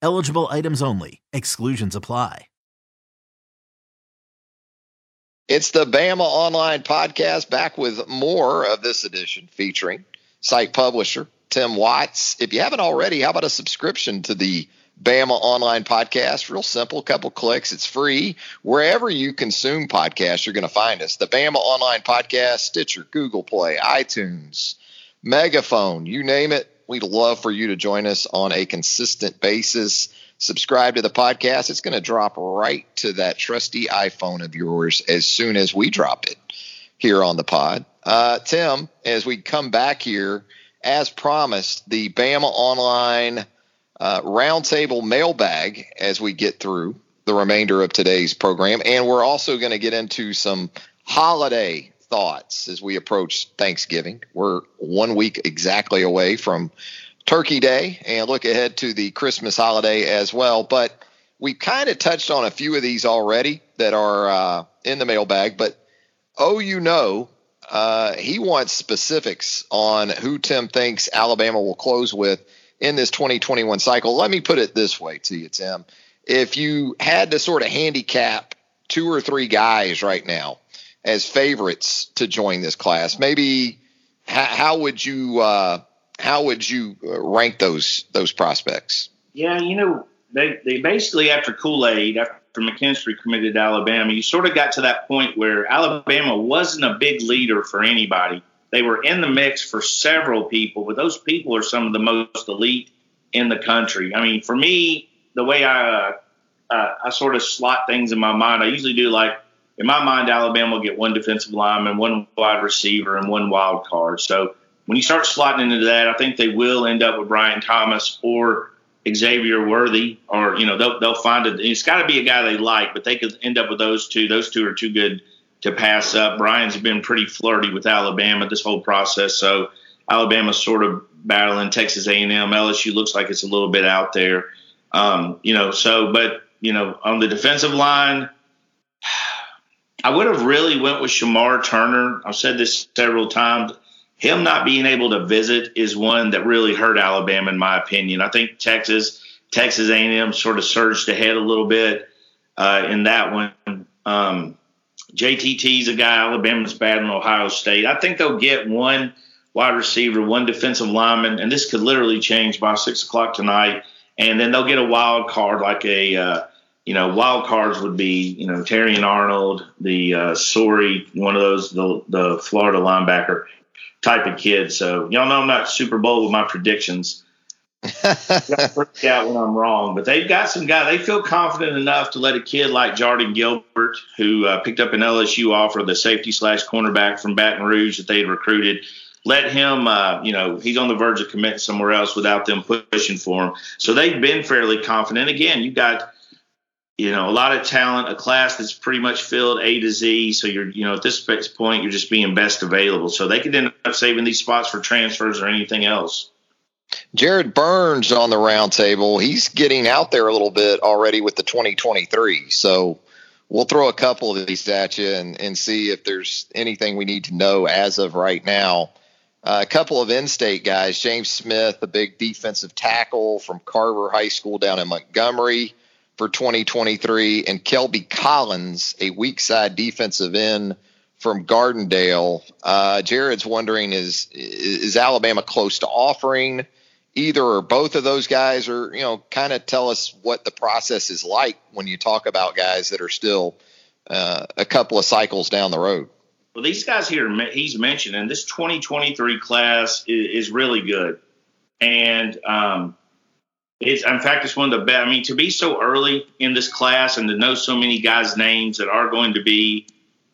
Eligible items only. Exclusions apply. It's the Bama Online Podcast back with more of this edition featuring site publisher Tim Watts. If you haven't already, how about a subscription to the Bama Online Podcast? Real simple, couple clicks. It's free. Wherever you consume podcasts, you're going to find us. The Bama Online Podcast, Stitcher, Google Play, iTunes, Megaphone, you name it. We'd love for you to join us on a consistent basis subscribe to the podcast. It's going to drop right to that trusty iPhone of yours as soon as we drop it here on the pod. Uh, Tim, as we come back here, as promised, the Bama Online uh, Roundtable mailbag as we get through the remainder of today's program. And we're also going to get into some holiday thoughts as we approach Thanksgiving. We're one week exactly away from Turkey Day and look ahead to the Christmas holiday as well. But we kind of touched on a few of these already that are uh, in the mailbag. But oh, you know, uh, he wants specifics on who Tim thinks Alabama will close with in this 2021 cycle. Let me put it this way to you, Tim. If you had to sort of handicap two or three guys right now as favorites to join this class, maybe how, how would you uh, how would you uh, rank those those prospects? Yeah, you know, they they basically after Kool Aid, after McKinstry committed to Alabama, you sort of got to that point where Alabama wasn't a big leader for anybody. They were in the mix for several people, but those people are some of the most elite in the country. I mean, for me, the way I uh, uh, I sort of slot things in my mind, I usually do like in my mind, Alabama will get one defensive lineman, one wide receiver, and one wild card. So when you start slotting into that, I think they will end up with Brian Thomas or Xavier Worthy, or you know they'll they'll find it. It's got to be a guy they like, but they could end up with those two. Those two are too good to pass up. Brian's been pretty flirty with Alabama this whole process, so Alabama's sort of battling Texas A&M. LSU looks like it's a little bit out there, um, you know. So, but you know, on the defensive line. I would have really went with Shemar Turner. I've said this several times him not being able to visit is one that really hurt Alabama, in my opinion. I think Texas, Texas A&M sort of surged ahead a little bit uh, in that one. Um, JTT's a guy Alabama's bad in Ohio State. I think they'll get one wide receiver, one defensive lineman, and this could literally change by six o'clock tonight. And then they'll get a wild card like a uh, you know, wild cards would be, you know, Terrion Arnold, the uh, Sorey, one of those, the, the Florida linebacker type of kid. So y'all know I'm not super bold with my predictions. yeah, when I'm wrong, but they've got some guy. They feel confident enough to let a kid like Jardin Gilbert, who uh, picked up an LSU offer, the safety slash cornerback from Baton Rouge that they had recruited, let him, uh, you know, he's on the verge of committing somewhere else without them pushing for him. So they've been fairly confident. Again, you got you know, a lot of talent, a class that's pretty much filled A to Z. So you're, you know, at this point, you're just being best available. So they could end up saving these spots for transfers or anything else. Jared Burns on the roundtable. He's getting out there a little bit already with the 2023. So we'll throw a couple of these at you and, and see if there's anything we need to know as of right now. Uh, a couple of in-state guys, James Smith, a big defensive tackle from Carver High School down in Montgomery for 2023, and Kelby Collins, a weak side defensive end from Gardendale. Uh, Jared's wondering is is Alabama close to offering either or both of those guys, or you know, kind of tell us what the process is like when you talk about guys that are still uh, a couple of cycles down the road. Well, these guys here he's mentioning this 2023 class is, is really good, and um, it's in fact it's one of the best. I mean, to be so early in this class and to know so many guys' names that are going to be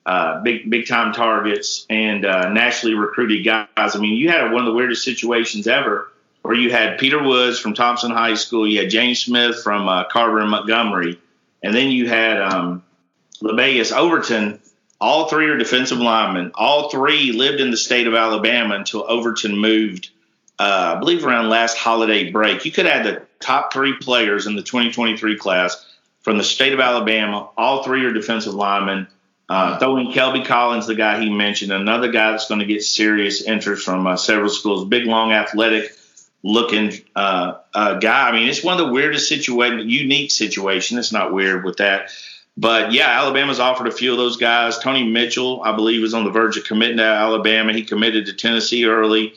uh, big big time targets and uh, nationally recruited guys. I mean, you had one of the weirdest situations ever where you had Peter Woods from Thompson High School, you had James Smith from uh, Carver and Montgomery, and then you had um, Lebbeus Overton. All three are defensive linemen. All three lived in the state of Alabama until Overton moved uh, I believe around last holiday break. You could add the top three players in the 2023 class from the state of Alabama. All three are defensive linemen. Uh, throw in Kelby Collins, the guy he mentioned, another guy that's going to get serious interest from uh, several schools. Big, long, athletic looking uh, uh, guy. I mean, it's one of the weirdest situation, unique situation. It's not weird with that. But yeah, Alabama's offered a few of those guys. Tony Mitchell, I believe, was on the verge of committing to Alabama. He committed to Tennessee early.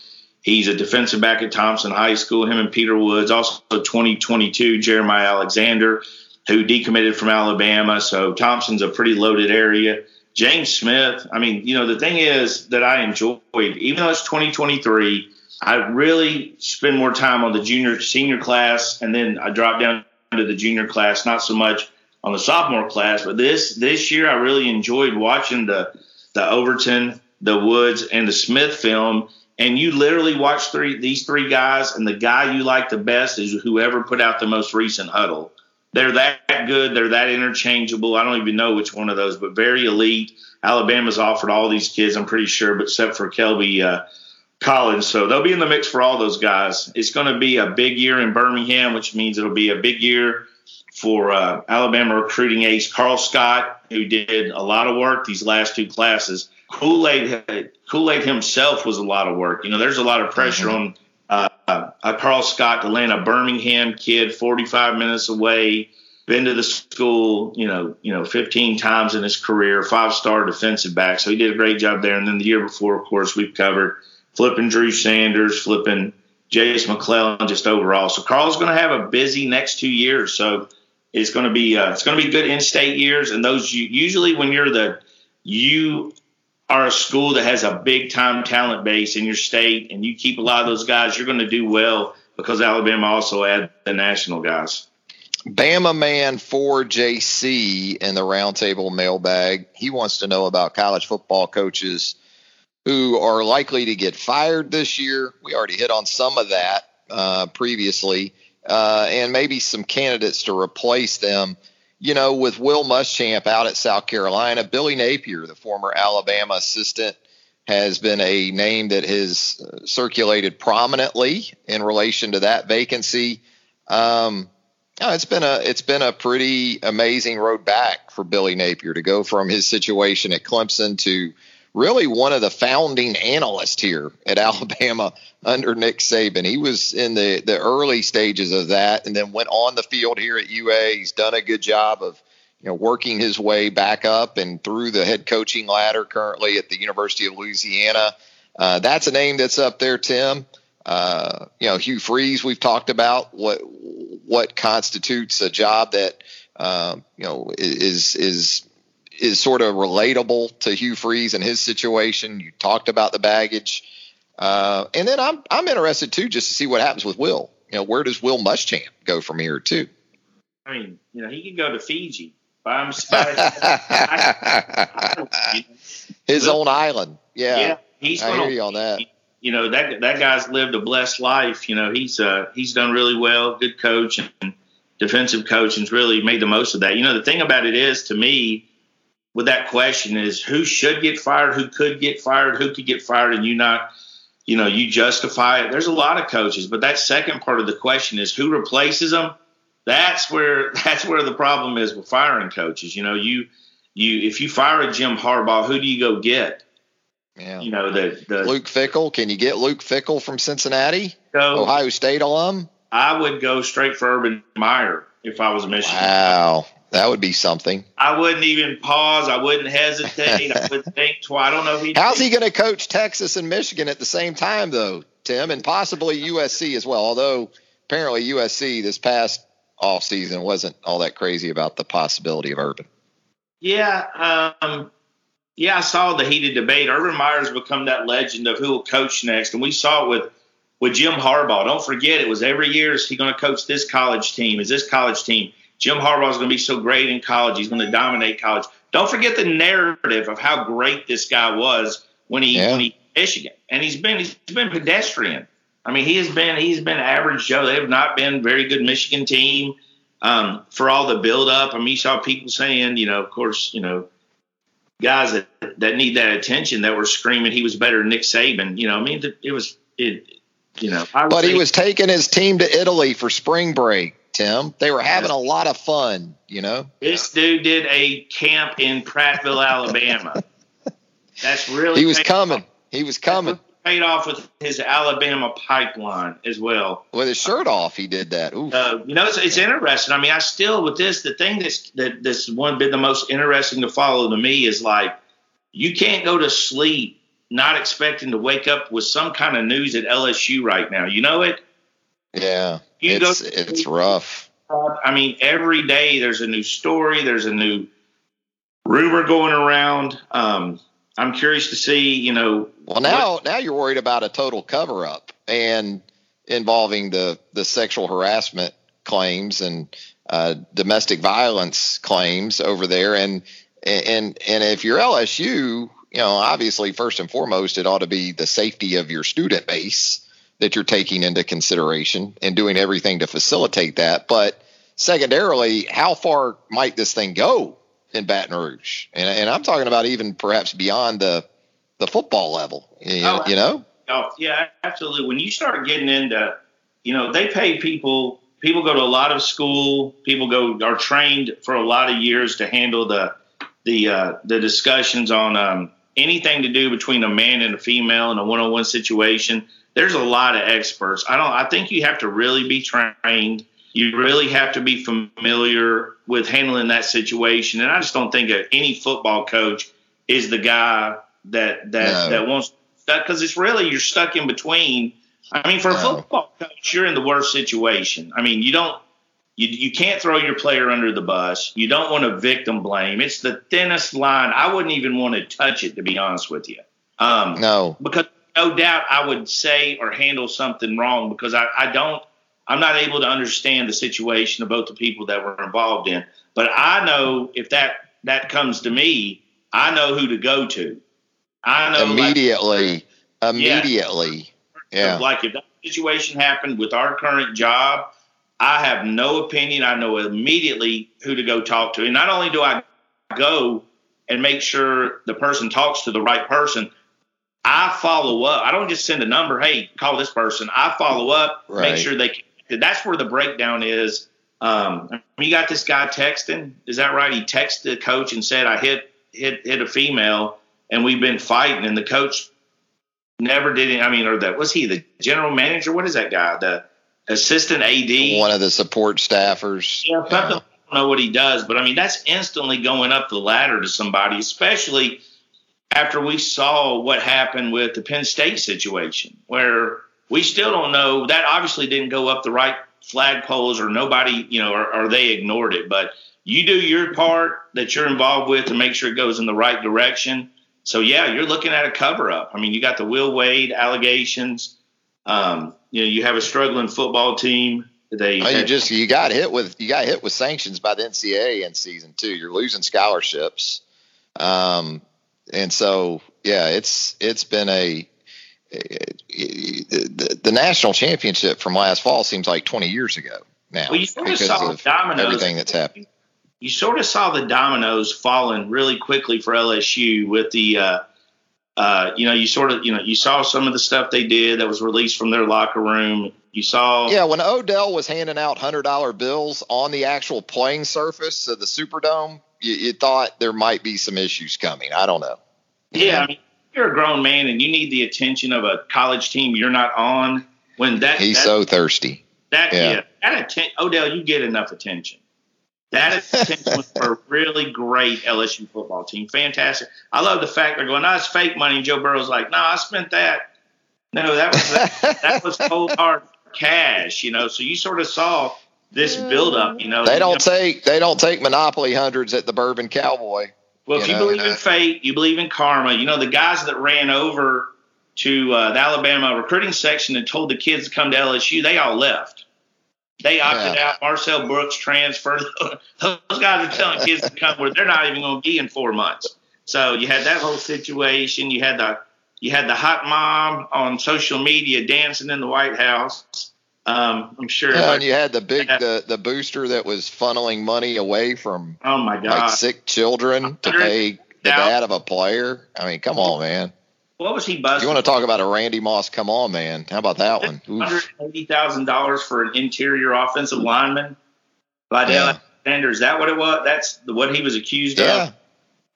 He's a defensive back at Thompson High School. Him and Peter Woods, also 2022 Jeremiah Alexander, who decommitted from Alabama. So Thompson's a pretty loaded area. James Smith. I mean, you know, the thing is that I enjoyed, even though it's 2023, I really spend more time on the junior senior class, and then I drop down to the junior class, not so much on the sophomore class. But this this year, I really enjoyed watching the the Overton, the Woods, and the Smith film and you literally watch three these three guys, and the guy you like the best is whoever put out the most recent huddle. They're that good. They're that interchangeable. I don't even know which one of those, but very elite. Alabama's offered all these kids, I'm pretty sure, but except for Kelby uh, Collins. So they'll be in the mix for all those guys. It's going to be a big year in Birmingham, which means it'll be a big year for uh, Alabama recruiting ace Karl Scott, who did a lot of work these last two classes. Kool Aid Kool Aid himself was a lot of work. You know, there's a lot of pressure mm-hmm. on uh, uh, Karl Scott to land a Birmingham kid 45 minutes away, been to the school, you know, you know, 15 times in his career, five star defensive back. So he did a great job there. And then the year before, of course, we've covered flipping Drew Sanders, flipping Jase McClellan, just overall. So Karl's going to have a busy next two years. So it's going to be uh, it's going to be good in-state years, and those usually when you're the you are a school that has a big time talent base in your state and you keep a lot of those guys, you're going to do well because Alabama also add the national guys. Bama man for JC in the roundtable mailbag. He wants to know about college football coaches who are likely to get fired this year. We already hit on some of that uh, previously, uh, and maybe some candidates to replace them you know, with Will Muschamp out at South Carolina, Billy Napier, the former Alabama assistant, has been a name that has uh, circulated prominently in relation to that vacancy. Um, it's been a it's been a pretty amazing road back for Billy Napier to go from his situation at Clemson to really one of the founding analysts here at Alabama under Nick Saban. He was in the, the early stages of that and then went on the field here at UA. He's done a good job of you know working his way back up and through the head coaching ladder currently at the University of Louisiana. Uh, that's a name that's up there, Tim. Uh, you know, Hugh Freeze, we've talked about what what constitutes a job that uh, you know, is is is sort of relatable to Hugh Freeze and his situation. You talked about the baggage, uh, and then I'm I'm interested too just to see what happens with Will. You know, where does Will Muschamp go from here too? I mean, you know, he could go to Fiji by himself. His own island. Yeah. Yeah, he's I hear you on that. You know that that guy's lived a blessed life. You know he's uh, he's done really well. Good coach and defensive coach, and's really made the most of that. You know the thing about it is, to me, with that question is who should get fired, who could get fired, who could get fired, and you not, you know, you justify it. There's a lot of coaches, but that second part of the question is who replaces them. That's where that's where the problem is with firing coaches. You know, you you if you fire a Jim Harbaugh, who do you go get? Yeah. You know the the Luke Fickell. Can you get Luke Fickell from Cincinnati? go, Ohio State alum? I would go straight for Urban Meyer if I was a Michigan. Wow. That would be something. I wouldn't even pause. I wouldn't hesitate. I wouldn't think twice. I don't know if he. How's he going to coach Texas and Michigan at the same time, though, Tim, and possibly USC as well? Although apparently USC this past off season wasn't all that crazy about the possibility of Urban. Yeah, um, yeah. I saw the heated debate. Urban Meyer's become that legend of who will coach next, and we saw it with with Jim Harbaugh. Don't forget, it was every year is he going to coach this college team? Is this college team? Jim Harbaugh is going to be so great in college. He's going to dominate college. Don't forget the narrative of how great this guy was when he Yeah. when he Michigan, and he's been he's been pedestrian. I mean, he has been he's been average Joe. They have not been very good Michigan team um, for all the build up. I mean, you saw people saying, you know, of course, you know, guys that, that need that attention that were screaming he was better than Nick Saban. You know, I mean, it was it. You know, I But he was taking his team to Italy for spring break, Tim. They were having a lot of fun, you know? This dude did a camp in Prattville, Alabama. That's really He was coming. off- He was coming. Paid off with his Alabama pipeline as well. With his shirt off, he did that. Uh, you know, it's, it's interesting. I mean, I still with this the thing that's that this one been the most interesting to follow to me is like you can't go to sleep not expecting to wake up with some kind of news at LSU right now. You know it. yeah. You It's, it's rough. I mean, every day there's a new story, there's a new rumor going around. Um, I'm curious to see, you know, Well, now now you're worried about a total cover up and involving the the sexual harassment claims and uh, domestic violence claims over there, and and and if you're LSU, you know, obviously first and foremost, it ought to be the safety of your student base that you're taking into consideration and doing everything to facilitate that. But secondarily, how far might this thing go in Baton Rouge? And, and I'm talking about even perhaps beyond the the football level. You, Oh, you know, Oh, yeah, absolutely. When you start getting into, you know, they pay people. People go to a lot of school. People go are trained for a lot of years to handle the the uh, the discussions on um, anything to do between a man and a female in a one on one situation. There's a lot of experts. I don't. I think you have to really be trained. You really have to be familiar with handling that situation. And I just don't think any football coach is the guy that that No. that wants that because it's really you're stuck in between. I mean, for a football coach, you're in the worst situation. I mean, you don't you you can't throw your player under the bus. You don't want to victim blame. It's the thinnest line. I wouldn't even want to touch it to be honest with you. Um, no, because no doubt I would say or handle something wrong because I, I don't I'm not able to understand the situation of both the people that were involved in. But I know if that that comes to me, I know who to go to. I know like, immediately, immediately, yeah. like if that situation happened with our current job, I have no opinion. I know immediately who to go talk to. And not only do I go and make sure the person talks to the right person, I follow up. I don't just send a number, hey, call this person. I follow up, Right. make sure they that's where the breakdown is. Um, you got this guy texting. Is that right? He texted the coach and said, I hit hit hit a female and we've been fighting and the coach never did it. I mean, or that was he the general manager? What is that guy? The assistant AD? One of the support staffers. Yeah, something. I don't know what he does, but I mean, that's instantly going up the ladder to somebody, especially after we saw what happened with the Penn State situation, where we still don't know. That obviously didn't go up the right flagpoles, or nobody, you know, or, or they ignored it. But you do your part that you're involved with to make sure it goes in the right direction. So yeah, you're looking at a cover up. I mean, you got the Will Wade allegations. Um, you know, you have a struggling football team. They oh, you just you got hit with you got hit with sanctions by the NCAA in season two. You're losing scholarships, um, and so yeah, it's it's been a, the, the, national championship from last fall seems like 20 years ago now well, you sort of saw of dominoes, everything that's happened. You sort of saw the dominoes falling really quickly for LSU with the. Uh, uh, you know, you sort of, you know, you saw some of the stuff they did that was released from their locker room. You saw, yeah, when Odell was handing out hundred dollar bills on the actual playing surface of the Superdome, you, you, thought there might be some issues coming. I don't know. Yeah, I mean, you're a grown man and you need the attention of a college team you're not on. When that he's that, so thirsty. That yeah, yeah that atten- Odell, you get enough attention. That attention was for a really great LSU football team. Fantastic. I love the fact they're going, no, it's fake money. And Joe Burrow's like, no, I spent that. No, that was that, that was cold hard cash, you know. So you sort of saw this buildup, you know. They don't you know, take they don't take monopoly hundreds at the Bourbon Cowboy. Well, if you, know, believe in fate, you believe in karma. You know the guys that ran over to uh, the Alabama recruiting section and told the kids to come to LSU, they all left. They opted yeah. out. Marcel Brooks transferred. Those guys are telling kids to come where they're not even going to be in four months. So you had that whole situation. You had the you had the hot mom on social media dancing in the White House. Um, I'm sure. Yeah, and you had the big the, the booster that was funneling money away from oh my god like sick children to pay the dad of a player. I mean, come on, man. What was he busting? You want to talk about a Randy Moss? Come on, man. How about that one? Hundred eighty thousand dollars for an interior offensive lineman. By yeah. Alexander, is that what it was? That's what he was accused yeah. of.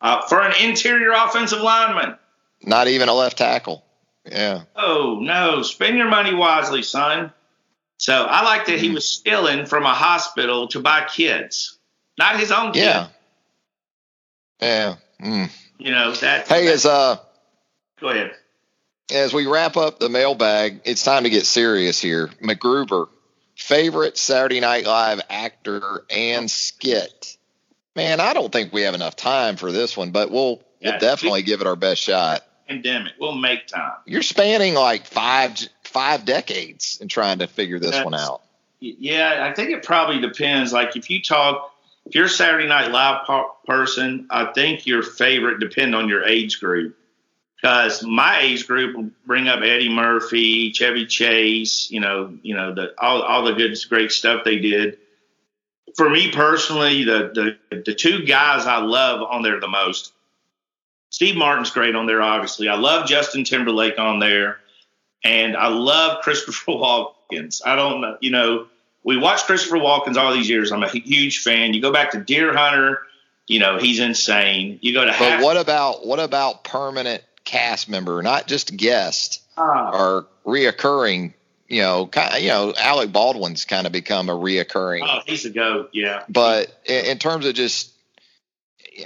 Uh, for an interior offensive lineman. Not even a left tackle. Yeah. Oh no! Spend your money wisely, son. So I like that he was stealing from a hospital to buy kids, not his own. Yeah. Yeah. Mm. You know that. Hey, that, is uh Go ahead. As we wrap up the mailbag, it's time to get serious here. MacGruber, favorite Saturday Night Live actor and skit. Man, I don't think we have enough time for this one, but we'll yeah, we'll definitely give it our best shot. Pandemic, we'll make time. You're spanning like five five decades in trying to figure this That's, one out. Yeah, I think it probably depends. Like if you talk, if you're a Saturday Night Live person, I think your favorite depend on your age group because my age group will bring up Eddie Murphy, Chevy Chase, you know, you know the all all the good great stuff they did. For me personally, the the the two guys I love on there the most. Steve Martin's great on there, obviously. I love Justin Timberlake on there, and I love Christopher Walken. I don't know, you know, we watched Christopher Walken all these years. I'm a huge fan. You go back to Deer Hunter, you know, he's insane. You go to But Half- what about what about permanent cast member, not just guest uh, or reoccurring. You know, kind of, you know, Alec Baldwin's kind of become a reoccurring. Oh, he's a goat, yeah. But in, in terms of just,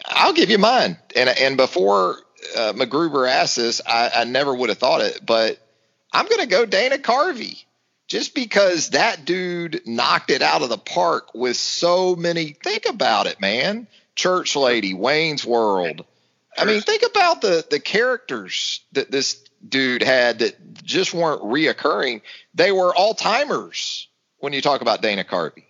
I'll give you mine. And and before uh, MacGruber asked this, I, I never would have thought it, but I'm going to go Dana Carvey just because that dude knocked it out of the park with so many. Think about it, man. Church Lady, Wayne's World, I mean, think about the the characters that this dude had that just weren't reoccurring. They were all timers when you talk about Dana Carvey.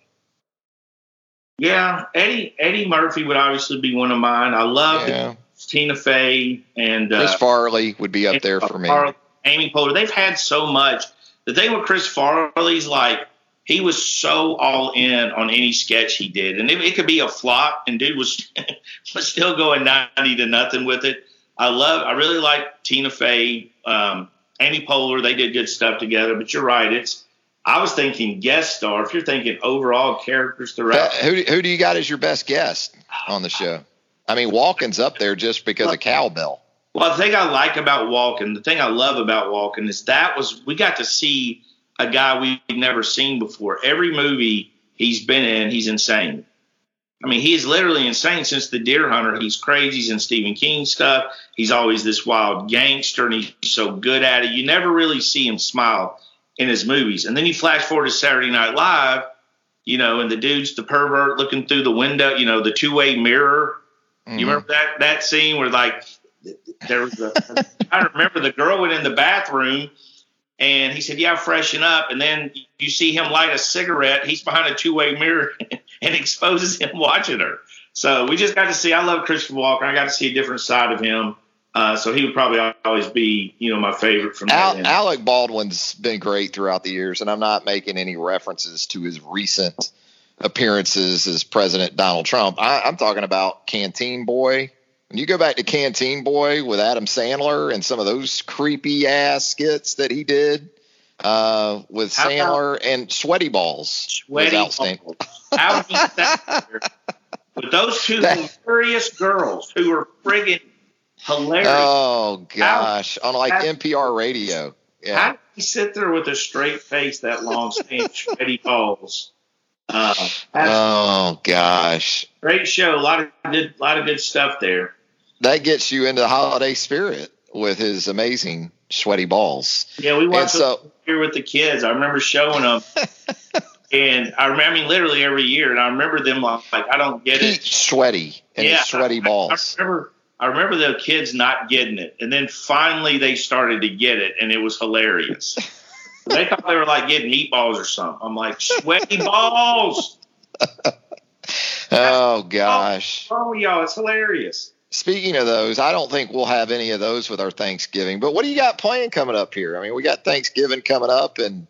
Yeah, Eddie Eddie Murphy would obviously be one of mine. I love yeah. Tina Fey and uh, Chris Farley would be up there for me. Amy Poehler. They've had so much. The thing with Chris Farley's like he was so all in on any sketch he did, and it, it could be a flop, and dude was was still going ninety to nothing with it. I love, I really like Tina Fey, um, Amy Poehler. They did good stuff together. But you're right, it's. I was thinking guest star. If you're thinking overall characters throughout, who who do you got as your best guest on the show? I mean, Walken's up there just because of cowbell. Well, the thing I like about Walken, the thing I love about Walken is that was we got to see a guy we've never seen before. Every movie he's been in, he's insane. I mean, he is literally insane since The Deer Hunter. He's crazy. He's in Stephen King stuff. He's always this wild gangster, and he's so good at it. You never really see him smile in his movies. And then you flash forward to Saturday Night Live, you know, and the dude's the pervert looking through the window, you know, the two way mirror. Mm-hmm. You remember that that scene where like there was a I remember the girl went in the bathroom and he said, Yeah, freshen up. And then you see him light a cigarette. He's behind a two way mirror and exposes him watching her. So we just got to see. I love Christopher Walken. I got to see a different side of him. Uh, so he would probably always be, you know, my favorite from Al-. Alec Baldwin's been great throughout the years, and I'm not making any references to his recent appearances as President Donald Trump. I, I'm talking about Canteen Boy. When you go back to Canteen Boy with Adam Sandler and some of those creepy ass skits that he did uh, with How Sandler and Sweaty Balls, Sweaty was. How with those two that, hilarious girls who were friggin' hilarious. Oh gosh, how, on like NPR radio. Yeah. How did he sit there with a straight face that long, saying sweaty balls? Uh, oh gosh, great show. A lot of good, lot of good stuff there. That gets you into the holiday spirit with his amazing sweaty balls. Yeah, we watched so, here with the kids. I remember showing them. and I remember, I mean, literally every year, and I remember them like, I don't get it. Sweaty and yeah, sweaty balls. I, I remember I remember the kids not getting it, and then finally they started to get it, and it was hilarious. they thought they were like getting meatballs or something. I'm like, sweaty balls. oh gosh. Oh, y'all, it's hilarious. Speaking of those, I don't think we'll have any of those with our Thanksgiving. But what do you got planned coming up here? I mean, we got Thanksgiving coming up, and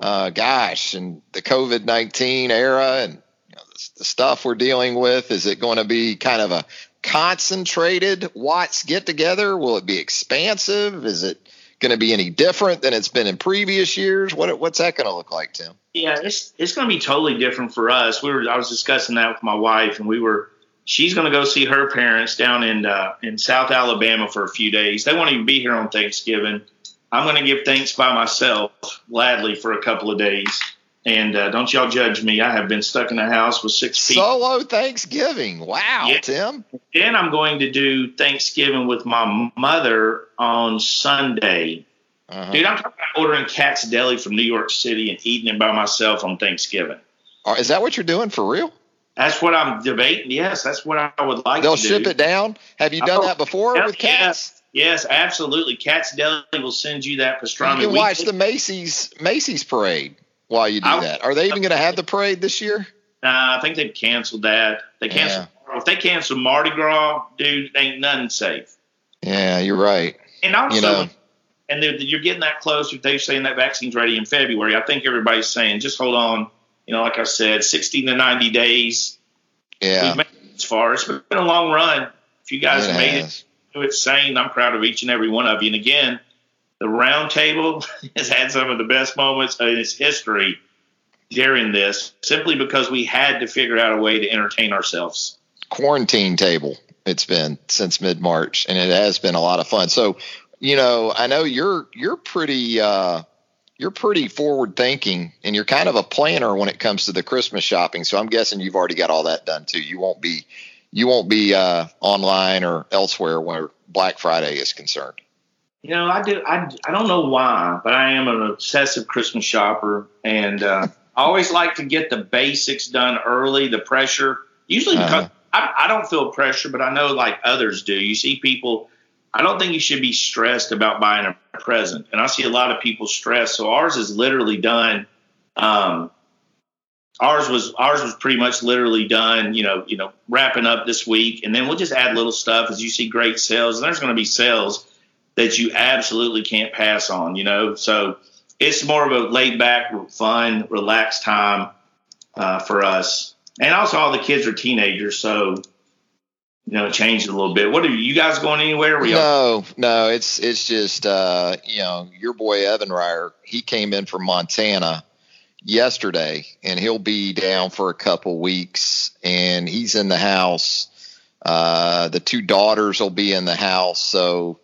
uh, gosh, and the COVID nineteen era, and you know, the, the stuff we're dealing with. Is it going to be kind of a concentrated Watts get together? Will it be expansive? Is it going to be any different than it's been in previous years? What what's that going to look like, Tim? Yeah, it's it's going to be totally different for us. We were I was discussing that with my wife, and we were she's going to go see her parents down in uh, in South Alabama for a few days. They won't even be here on Thanksgiving. I'm going to give thanks by myself gladly for a couple of days. And uh, don't y'all judge me. I have been stuck in the house with six people. Solo Thanksgiving. Wow, yeah. Tim. Then I'm going to do Thanksgiving with my mother on Sunday. Uh-huh. Dude, I'm talking about ordering Katz's Deli from New York City and eating it by myself on Thanksgiving. Is that what you're doing for real? That's what I'm debating. Yes, that's what I would like They'll ship it down. Have you done oh, that before with Katz? Yes, yes, absolutely. Katz Deli will send you that pastrami. You can watch the Macy's Macy's parade while you do I, that. Are they even going to have the parade this year? Nah, I think they've canceled that. They canceled. Yeah. If they cancel Mardi Gras, dude, ain't nothing safe. Yeah, you're right. And also, you know, and you're getting that close. If they're saying that vaccine's ready in February. I think everybody's saying, just hold on. You know, like I said, 60 to 90 days. Yeah. as far. It's been a long run. If you guys it made has. it to it sane, I'm proud of each and every one of you. And again, the round table has had some of the best moments in its history during this, simply because we had to figure out a way to entertain ourselves. Quarantine table, it's been since mid March, and it has been a lot of fun. So, you know, I know you're you're pretty uh, you're pretty forward thinking, and you're kind of a planner when it comes to the Christmas shopping. So I'm guessing you've already got all that done too. You won't be you won't be uh, online or elsewhere where Black Friday is concerned. You know, I do. I, I don't know why, but I am an obsessive Christmas shopper, and uh, I always like to get the basics done early. The pressure, usually uh-huh. because uh-huh. I, I don't feel pressure, but I know like others do. You see people. I don't think you should be stressed about buying a present, and I see a lot of people stressed. So ours is literally done. Um, ours was ours was pretty much literally done. You know, you know, wrapping up this week, and then we'll just add little stuff as you see great sales. And there's going to be sales that you absolutely can't pass on, you know? So it's more of a laid back, fun, relaxed time uh, for us. And also, all the kids are teenagers, so you know, changed a little bit. What are you guys going anywhere? no, no, it's it's just uh, you know, your boy Evan Reier, he came in from Montana yesterday, and he'll be down for a couple weeks, and he's in the house. Uh, the two daughters will be in the house, so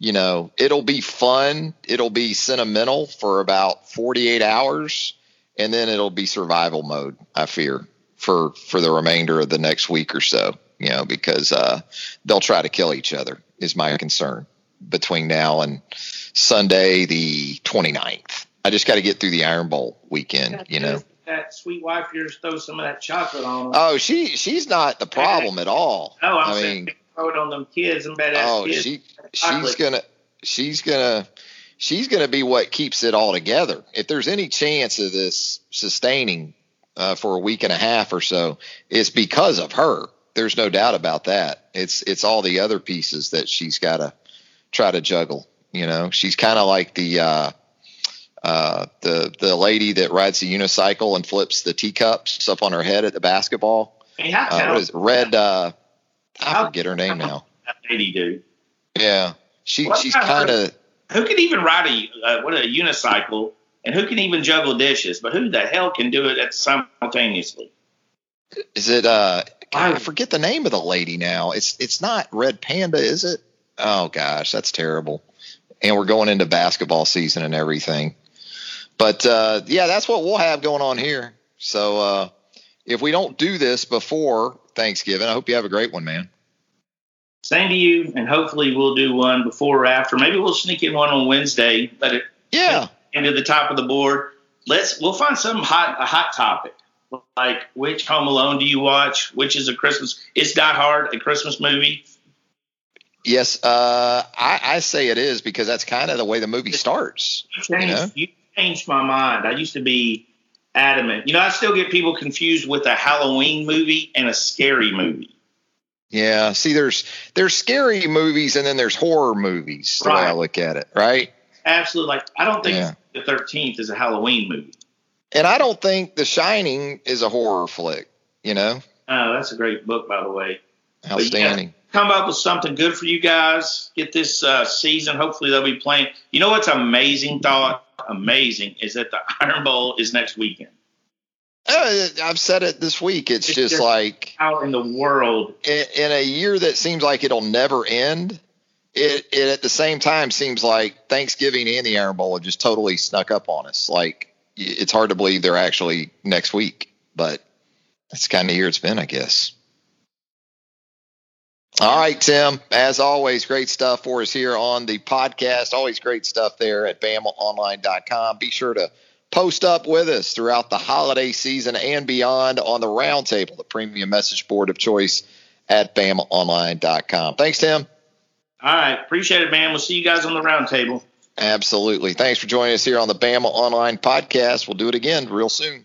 you know, it'll be fun. It'll be sentimental for about 48 hours, and then it'll be survival mode. I fear for for the remainder of the next week or so. You know, because uh, they'll try to kill each other. Is my concern between now and Sunday the 29th. I just got to get through the Iron Bowl weekend. You know. that sweet wife of yours throw some of that chocolate on. Them. Oh, she she's not the problem at all. No, I'm I mean, throw it on them kids and badass oh, kids. she she's gonna she's gonna she's gonna be what keeps it all together. If there's any chance of this sustaining uh, for a week and a half or so, it's because of her. There's no doubt about that. It's it's all the other pieces that she's got to try to juggle. You know, she's kind of like the uh, uh, the the lady that rides the unicycle and flips the teacups up on her head at the basketball. How Uh, what is it? Red? Uh, I forget her name now. that lady do? Yeah, she Well, she's kind of Who can even ride a uh, what a unicycle, and who can even juggle dishes? But who the hell can do it at simultaneously? is it uh God, I forget the name of the lady now. It's it's not Red Panda, is it? Oh gosh, that's terrible. And we're going into basketball season and everything. But uh, yeah, that's what we'll have going on here. So uh, if we don't do this before Thanksgiving, I hope you have a great one, man. Same to you, and hopefully we'll do one before or after. Maybe we'll sneak in one on Wednesday. Let it Yeah, into the top of the board. Let's we'll find some hot a hot topic like which Home Alone do you watch? Which is a Christmas? Is Die Hard a Christmas movie? yes, uh, I, I say it is because that's kind of the way the movie starts. You changed, know? you changed my mind. I used to be adamant. You know, I still get people confused with a Halloween movie and a scary movie. Yeah. See, there's there's scary movies and then there's horror movies. The way I look at it, right? Absolutely. Like I don't think Yeah. the Thirteenth is a Halloween movie. And I don't think The Shining is a horror flick. You know, Oh, that's a great book, by the way. yeah. outstanding. Come up with something good for you guys. Get this uh, season. Hopefully, they'll be playing. You know what's amazing? Thought amazing is that the Iron Bowl is next weekend. Uh, I've said it this week. It's It's just just- like out in the world? in, in a year that seems like it'll never end. It, it at the same time seems like Thanksgiving and the Iron Bowl have just totally snuck up on us. Like it's hard to believe they're actually next week, but that's kind of year it's been, I guess. All right, Tim. As always, great stuff for us here on the podcast. Always great stuff there at BamaOnline.com. Be sure to post up with us throughout the holiday season and beyond on the roundtable, the premium message board of choice at BamaOnline.com. Thanks, Tim. All right, appreciate it, man. We'll see you guys on the roundtable. Absolutely. Thanks for joining us here on the Bama Online Podcast. We'll do it again real soon.